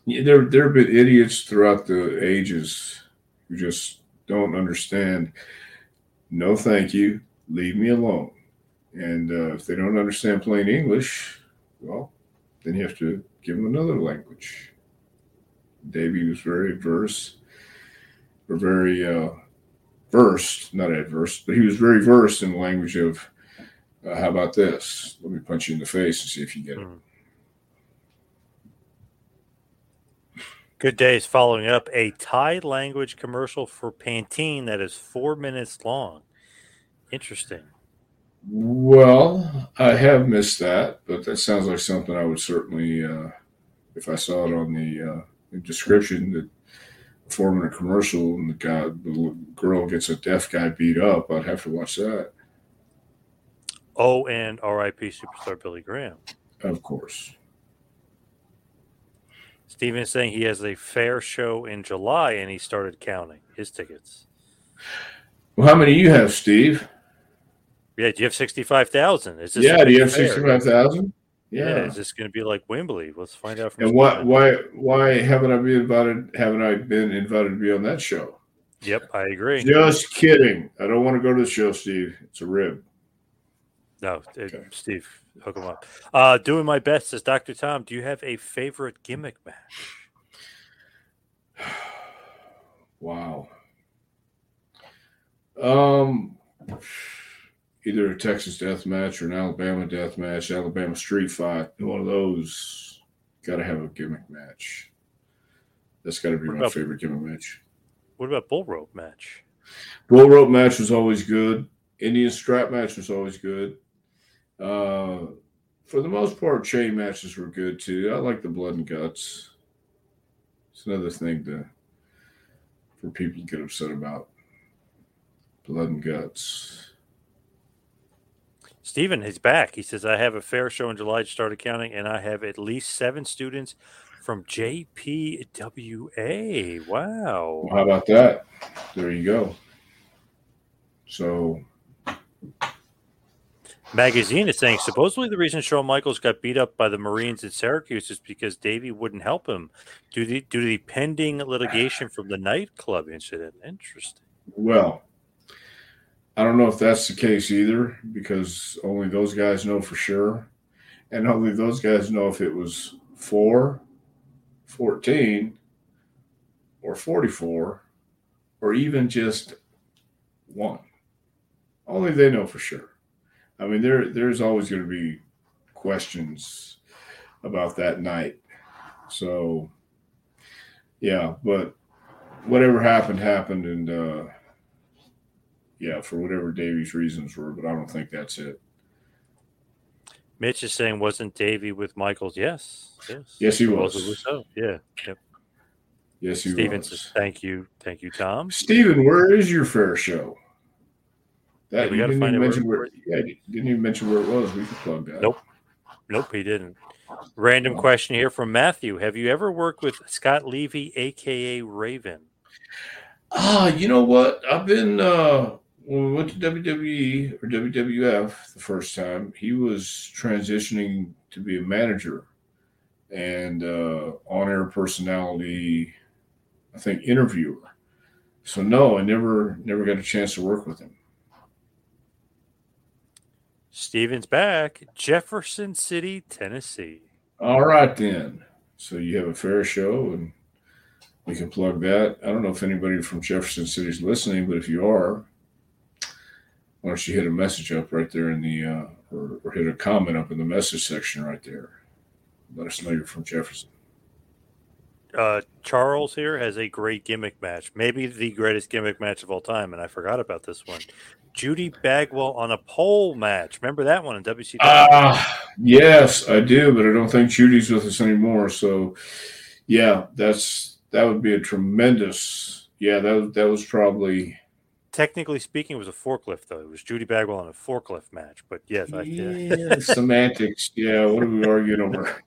there there have been idiots throughout the ages who just don't understand. No, thank you. Leave me alone. And uh, if they don't understand plain English, well, then you have to give them another language. Davey was very adverse, or very uh, versed, not adverse, but he was very versed in the language of, uh, how about this? Let me punch you in the face and see if you get it. Good days following up a Thai language commercial for Pantene that is four minutes long. Interesting. Well, I have missed that, but that sounds like something I would certainly, uh, if I saw it on the, uh, description that forming a commercial and the guy, the girl gets a deaf guy beat up, I'd have to watch that. Oh, and RIP superstar Billy Graham. Of course. Steven is saying he has a fair show in July and he started counting his tickets. Well, how many do you have, Steve? Yeah, do you have 65,000? Is this Yeah, do you have sixty-five thousand? Yeah. Yeah. is this going to be like Wembley? Let's find out from And why, why, why haven't I been invited? Haven't I been invited to be on that show? Yep, I agree. Just kidding. I don't want to go to the show, Steve. It's a rib. No, uh, Steve, hook him up. Uh, doing my best says Dr. Tom. Do you have a favorite gimmick match? Wow. Um, either a Texas death match or an Alabama death match, Alabama street fight. One of those. Got to have a gimmick match. That's got to be What my about- favorite gimmick match. What about bull rope match? Bull rope match was always good. Indian strap match was always good. Uh, for the most part, chain matches were good too. I like the blood and guts. It's another thing to for people to get upset about. Blood and guts. Steven, he's back. He says, I have a fair show in July, started counting, and I have at least seven students from JPWA. Wow. Well, how about that? There you go. So Magazine is saying supposedly the reason Shawn Michaels got beat up by the Marines at Syracuse is because Davey wouldn't help him due to, due to the pending litigation from the nightclub incident. Interesting. Well, I don't know if that's the case either because only those guys know for sure. And only those guys know if it was 4, 14, or 44, or even just one. Only they know for sure. I mean, there there's always going to be questions about that night. So, yeah, but whatever happened happened, and uh, yeah, for whatever Davey's reasons were, but I don't think that's it. Mitch is saying, wasn't Davy with Michaels? Yes. Yes. Yes, he was. Yeah. Yep. Yes, he Steven was. says, thank you. Thank you, Tom. Steven, where is your fair show? That Yeah, we gotta didn't find even mention where- where. Yeah, didn't even mention where it was. We could plug that. Nope. Nope, he didn't. Random question here from Matthew. Have you ever worked with Scott Levy, aka Raven? Ah, you know what? I've been uh when we went to WWE or WWF the first time, he was transitioning to be a manager and uh on-air personality, I think interviewer. So no, I never never got a chance to work with him. Steven's back. Jefferson City, Tennessee. All right then. So you have a fair show and we can plug that. I don't know if anybody from Jefferson City is listening, but if you are, why don't you hit a message up right there in the uh, or, or hit a comment up in the message section right there. Let us know you're from Jefferson. Uh, Charles here has a great gimmick match, maybe the greatest gimmick match of all time, and I forgot about this one. Judy Bagwell on a pole match. Remember that one in WCW? Ah, yes, I do, but I don't think Judy's with us anymore. So, yeah, that's that would be a tremendous. Yeah, that that was probably Technically speaking, it was a forklift, though. It was Judy Bagwell on a forklift match. But yes, I yeah, semantics. Yeah, what are we arguing over?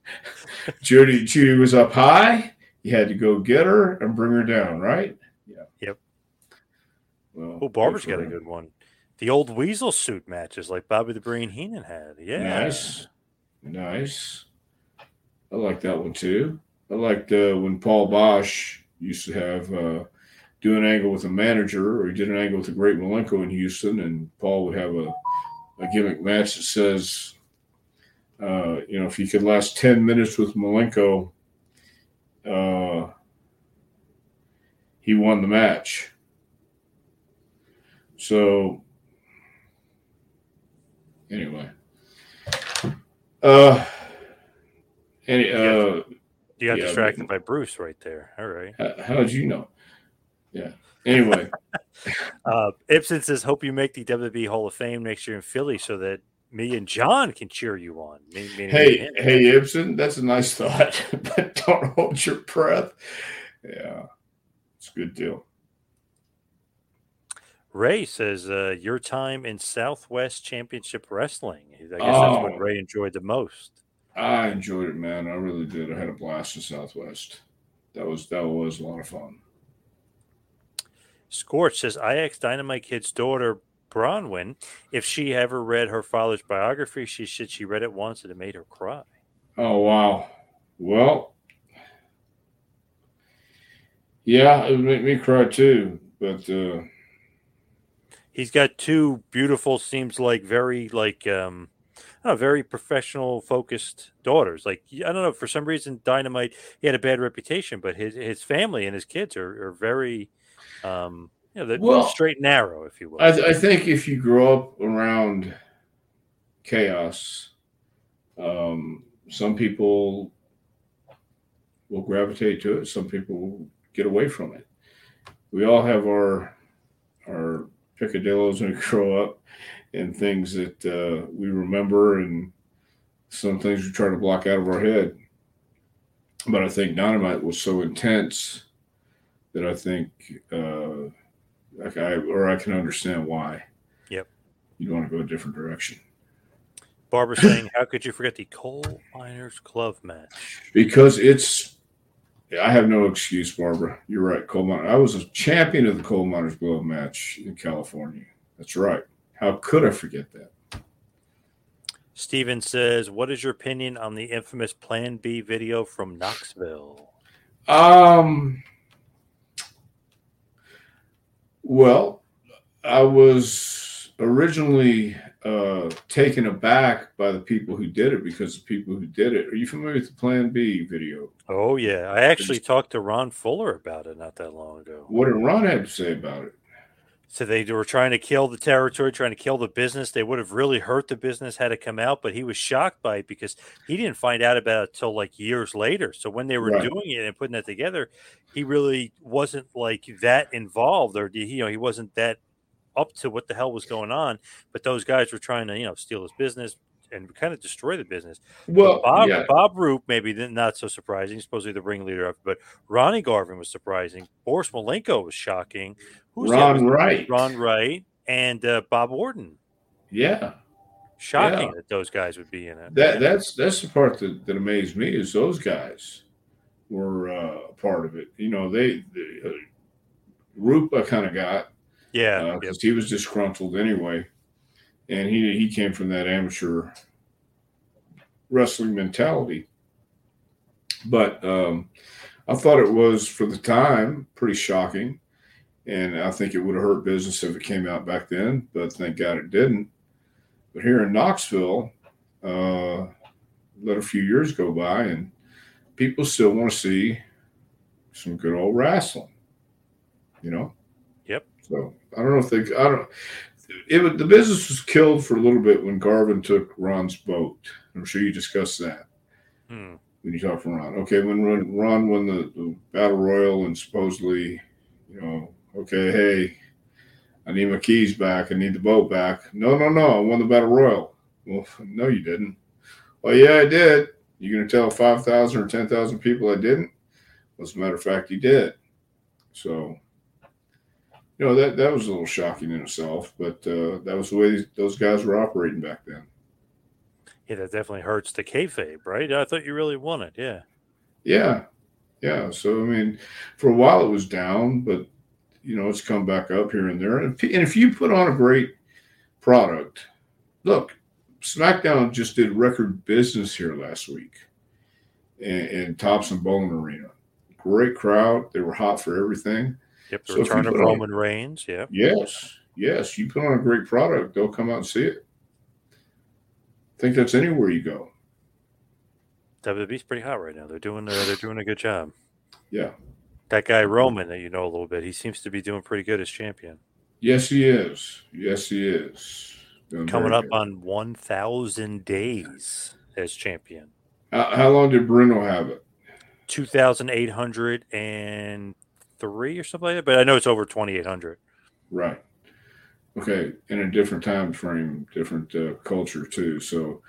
Judy, Judy was up high. You had to go get her and bring her down, right? Yeah. Yep. Well, Oh, Barber's good for got a good one. The old Weasel suit matches like Bobby the Brain Heenan had. Yeah. Nice, nice. I like that one too. I liked uh, when Paul Boesch used to have uh, do an angle with a manager, or he did an angle with a Great Malenko in Houston, and Paul would have a, a gimmick match that says, uh, you know, if you could last ten minutes with Malenko, uh, he won the match. So anyway. Uh any uh You got Yeah, distracted by Bruce right there. All right. how, how'd you know? Yeah. Anyway, Uh, Ibsen says, "Hope you make the WWE Hall of Fame next year in Philly, so that me and John can cheer you on." Me- meaning hey, him. hey Ibsen, that's a nice thought, but don't hold your breath. Yeah. It's a good deal. Ray says, uh, "Your time in Southwest Championship Wrestling. I guess that's what Oh. Ray enjoyed the most." I enjoyed it, man. I really did. I had a blast in Southwest. That was that was a lot of fun. Scorch says, "I asked Dynamite Kid's daughter." Bronwyn, if she ever read her father's biography, she said she read it once and it made her cry. Oh wow. Well, yeah, it would make me cry too. But uh, he's got two beautiful seems like very like um I don't know, very professional focused daughters like i don't know for some reason dynamite he had a bad reputation but his his family and his kids are, are very um know they're Well, straight and narrow if you will I, I think if you grow up around chaos, um, some people will gravitate to it. Some people will get away from it. We all have our our picadillos when we grow up, and things that uh, we remember, and some things we try to block out of our head. But I think Dynamite was so intense that I think, uh, like I or I can understand why. Yep. You'd want to go a different direction barbara saying how could you forget the coal miners glove match because it's. I have no excuse, Barbara. You're right, coal miner. I was a champion of the coal miners glove match in California. That's right. How could I forget that? steven says what is your opinion on the infamous plan b video from knoxville Um. Well, I was originally uh, taken aback by the people who did it because the people who did it. Are you familiar with the Plan B video? oh yeah i actually talked to ron fuller about it not that long ago What did Ron have to say about it? So they were trying to kill the territory, trying to kill the business. They would have really hurt the business had it come out, but he was shocked by it because he didn't find out about it till like years later. So when they were Right. doing it and putting it together, he really wasn't like that involved, or you know, he wasn't that up to what the hell was going on. But those guys were trying to, you know, steal his business and kind of destroy the business. Well, Bob yeah. Bob Roop maybe not so surprising, supposedly the ringleader of it, but Ronnie Garvin was surprising. Boris Malenko was shocking. Who's Ron Wright. Ron Wright. and uh, Bob Warden. Yeah, Shocking Yeah. that those guys would be in it. that that's that's the part that, that amazed me is those guys were uh, a part of it. You know, they, they uh, Rupa kind of got yeah, because yep. he was disgruntled anyway, and he he came from that amateur wrestling mentality. But um, I thought it was for the time pretty shocking, and I think it would have hurt business if it came out back then. But thank God it didn't. But here in Knoxville, uh, let a few years go by, and people still want to see some good old wrestling. You know. Yep. So I don't know if they. I don't. It was, the business was killed for a little bit when Garvin took Ron's boat. I'm sure you discussed that Hmm. when you talk to Ron. Okay, when Ron, Ron won the, the battle royal and supposedly, you know, okay, hey, I need my keys back. I need the boat back. No, no, no. I won the battle royal. Well, no, you didn't. Well, yeah, I did. You're going to tell five thousand or ten thousand people I didn't? As a matter of fact, you did. So, you know that that was a little shocking in itself, but uh, that was the way those guys were operating back then. Yeah, that definitely hurts the kayfabe, right? I thought you really won it. Yeah. Yeah, yeah. So I mean, for a while it was down, but you know it's come back up here and there. And if, and if you put on a great product, look, SmackDown just did record business here last week in, in Thompson Boling Arena. Great crowd. They were hot for everything. Yep. The So return of put on- Roman Reigns. Yeah. Yes, yes. You put on a great product, they'll come out and see it. I think that's anywhere you go. WWE's pretty hot right now. They're doing uh, they're doing a good job. Yeah. That guy Roman that you know a little bit, he seems to be doing pretty good as champion. Yes, he is. Yes, he is. Doing Coming up good. on one thousand days as champion. How, how long did Bruno have it? Two thousand eight hundred and three or something like that. But I know it's over twenty eight hundred. Right. Okay, in a different time frame, different uh, culture too. So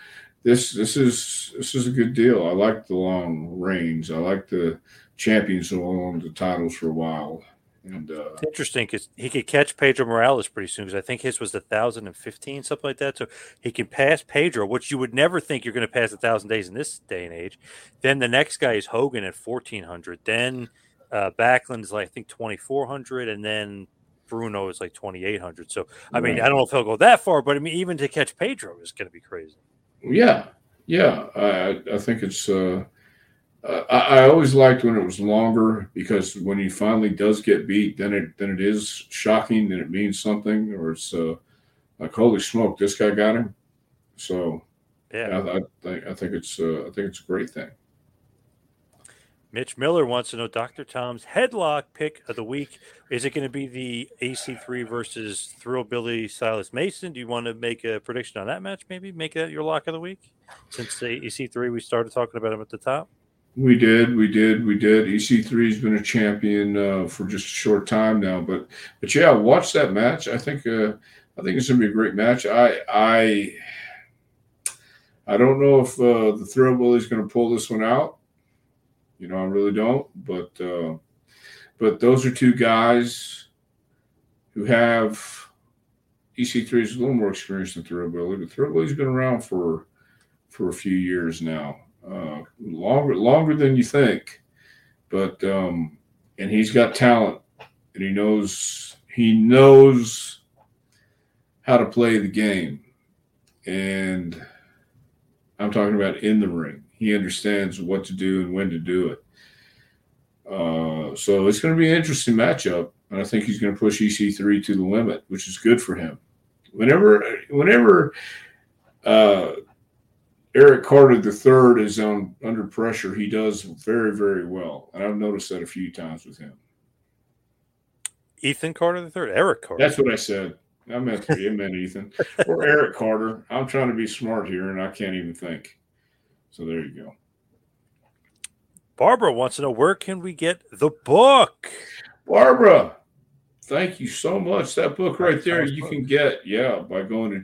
this this is this is a good deal. I like the long reigns. I like the champions who own the titles for a while. And uh, It's interesting because he could catch Pedro Morales pretty soon because I think his was a thousand and fifteen, something like that. So he can pass Pedro, which you would never think you're going to pass a thousand days in this day and age. Then the next guy is Hogan at fourteen hundred. Then uh, Backlund is like I think twenty four hundred, and then Bruno is like twenty eight hundred. So I mean, Right. I don't know if he'll go that far, but I mean, even to catch Pedro is going to be crazy. yeah, yeah, I I think it's. Uh, uh, I, I always liked when it was longer because when he finally does get beat, then it then it is shocking, then it means something, or it's uh, like holy smoke, this guy got him. So Yeah. I, I think I think it's uh, I think it's a great thing. Mitch Miller wants to know Dr. Tom's headlock pick of the week. Is it going to be the EC3 versus Thrillbilly Silas Mason? Do you want to make a prediction on that match? Maybe make that your lock of the week? Since the EC3, we started talking about him at the top. We did, we did, we did. EC3's been a champion uh, for just a short time now, but but yeah, watch that match. I think uh, I think it's gonna be a great match. I I I don't know if uh, the Thrillbilly's gonna pull this one out. You know, I really don't. But uh, but those are two guys who have EC3 is a little more experienced than Thrillbilly, but Thrillbilly's been around for for a few years now uh, longer longer than you think. But um, and he's got talent, and he knows he knows how to play the game. And I'm talking about in the ring. He understands what to do and when to do it. Uh, so it's going to be an interesting matchup, and I think he's going to push EC3 to the limit, which is good for him. Whenever, whenever uh, Eric Carter the third is on under pressure. He does very, very well, and I've noticed that a few times with him. Ethan Carter the third, Eric Carter. That's what I said. I meant. I meant Ethan or Eric Carter. I'm trying to be smart here, and I can't even think. So there you go. Barbara wants to know where can we get the book? Barbara, thank you so much. That book right there, you can get, yeah, by going to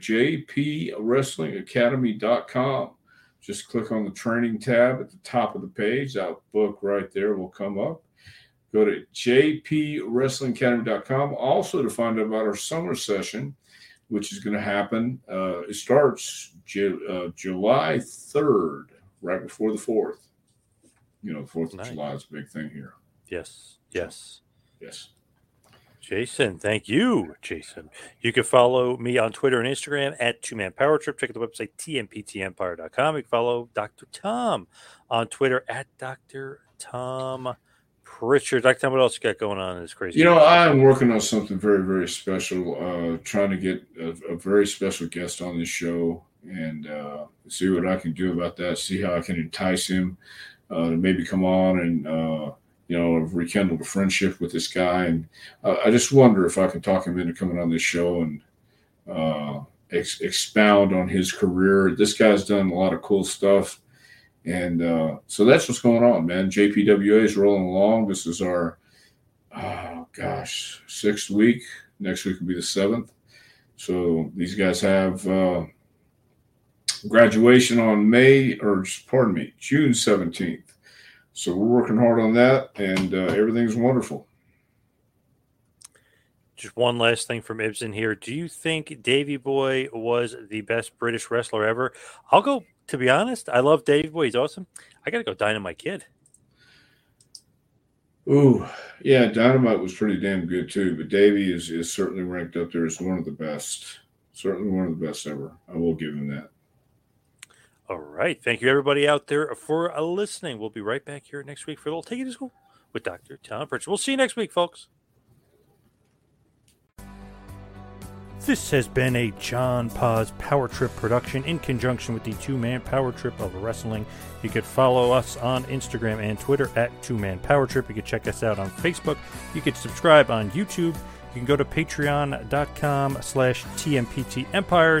jpwrestlingacademy.com. Just click on the training tab at the top of the page. That book right there will come up. Go to jpwrestlingacademy.com. Also, to find out about our summer session, which is going to happen. Uh, it starts Ju- uh, July 3rd, right before the 4th. You know, the 4th of Nice. July is a big thing here. Yes. Yes. Yes. Jason, thank you, Jason. You can follow me on Twitter and Instagram at Two Man Power Trip. Check out the website tmptempire.com. You can follow Dr. Tom on Twitter at Dr. Tom Prichard. Dr. Tom, what else you got going on in this crazy? You know, I'm working on something very, very special. Uh, trying to get a, a very special guest on this show and uh, see what I can do about that. See how I can entice him uh, to maybe come on and uh, you know rekindle the friendship with this guy. And I just wonder if I can talk him into coming on this show and uh, ex- expound on his career. This guy's done a lot of cool stuff. And uh, so that's what's going on, man. JPWA is rolling along. This is our oh gosh, sixth week. Next week will be the seventh. So these guys have uh, graduation on May, or pardon me, June seventeenth. So we're working hard on that, and uh, everything's wonderful. Just one last thing from Ibsen here. Do you think Davey Boy was the best British wrestler ever? I'll go, to be honest, I love Davey Boy. He's awesome. I got to go Dynamite Kid. Ooh, yeah, Dynamite was pretty damn good too, but Davey is, is certainly ranked up there as one of the best. Certainly one of the best ever. I will give him that. All right. Thank you, everybody out there, for uh, listening. We'll be right back here next week for a little Take It to School with Dr. Tom Prichard. We'll see you next week, folks. This has been a John Poz Power Trip production in conjunction with the Two Man Power Trip of Wrestling. You could follow us on Instagram and Twitter at Two Man Power Trip. You could check us out on Facebook. You could subscribe on YouTube. You can go to patreon.com slash TMPT Empire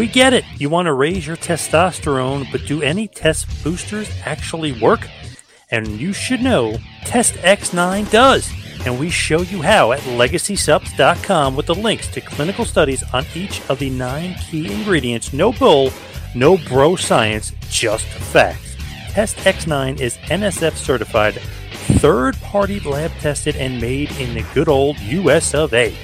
We get it. You want to raise your testosterone, but do any test boosters actually work? And you should know Test X9 does. And we show you how at legacysupps.com with the links to clinical studies on each of the nine key ingredients. No bull, no bro science, just facts. Test X9 is NSF certified, third party lab tested, and made in the good old US of A.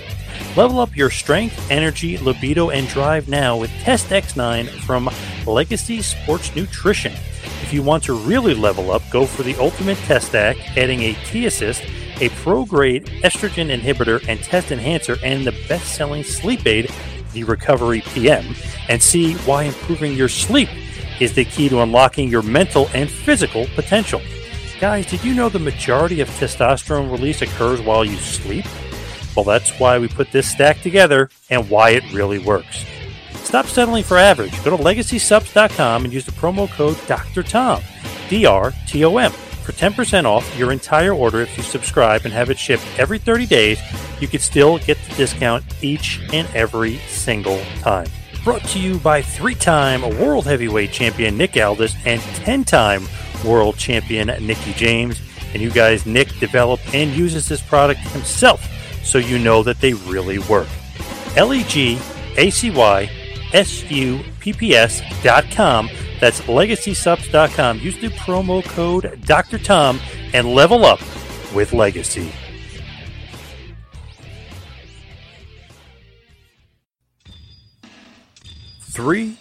Level up your strength, energy, libido, and drive now with Test X9 from Legacy Sports Nutrition. If you want to really level up, go for the Ultimate Test Stack, adding a T Assist, a pro grade estrogen inhibitor and test enhancer, and the best selling sleep aid, the Recovery PM, and see why improving your sleep is the key to unlocking your mental and physical potential. Guys, did you know the majority of testosterone release occurs while you sleep? Well, that's why we put this stack together and why it really works. Stop settling for average. Go to legacysupps.com and use the promo code Dr. Tom, D R T O M, for 10% off your entire order if you subscribe and have it shipped every 30 days. You can still get the discount each and every single time. Brought to you by three time World Heavyweight Champion Nick Aldis and 10 time World Champion Mickie James. And you guys, Nick developed and uses this product himself so you know that they really work. L E G A C Y S U P P S dot com. That's legacysupps.com. Use the promo code Dr. Tom and level up with Legacy. Three,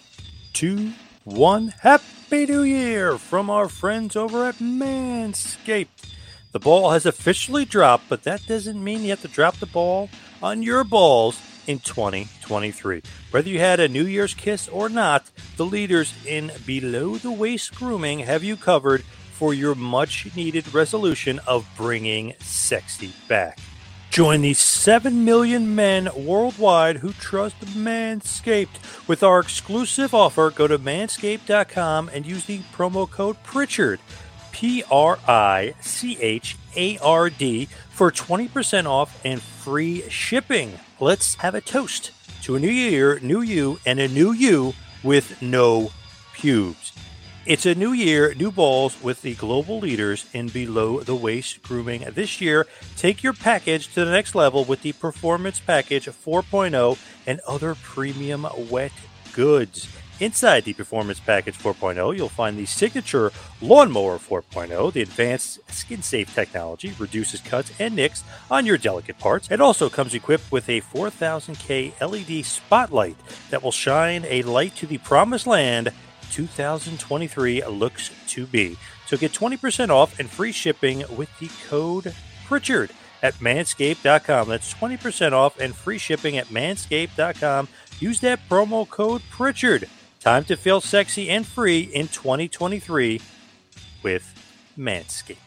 two, one. Happy New Year from our friends over at Manscaped. The ball has officially dropped, but that doesn't mean you have to drop the ball on your balls in 2023. Whether you had a New Year's kiss or not, the leaders in below the waist grooming have you covered for your much needed resolution of bringing sexy back. Join the 7 million men worldwide who trust Manscaped. With our exclusive offer, go to manscaped.com and use the promo code Prichard. P R I C H A R D for 20% off and free shipping. Let's have a toast to a new year, new you, and a new you with no pubes. It's a new year, new balls with the global leaders in below the waist grooming. This year, take your package to the next level with the Performance Package 4.0 and other premium wet goods. Inside the Performance Package 4.0, you'll find the signature Lawnmower 4.0. The advanced skin safe technology reduces cuts and nicks on your delicate parts. It also comes equipped with a 4000K LED spotlight that will shine a light to the promised land 2023 looks to be. So get 20% off and free shipping with the code Prichard at manscaped.com. That's 20% off and free shipping at manscaped.com. Use that promo code Prichard. Time to feel sexy and free in 2023 with Manscaped.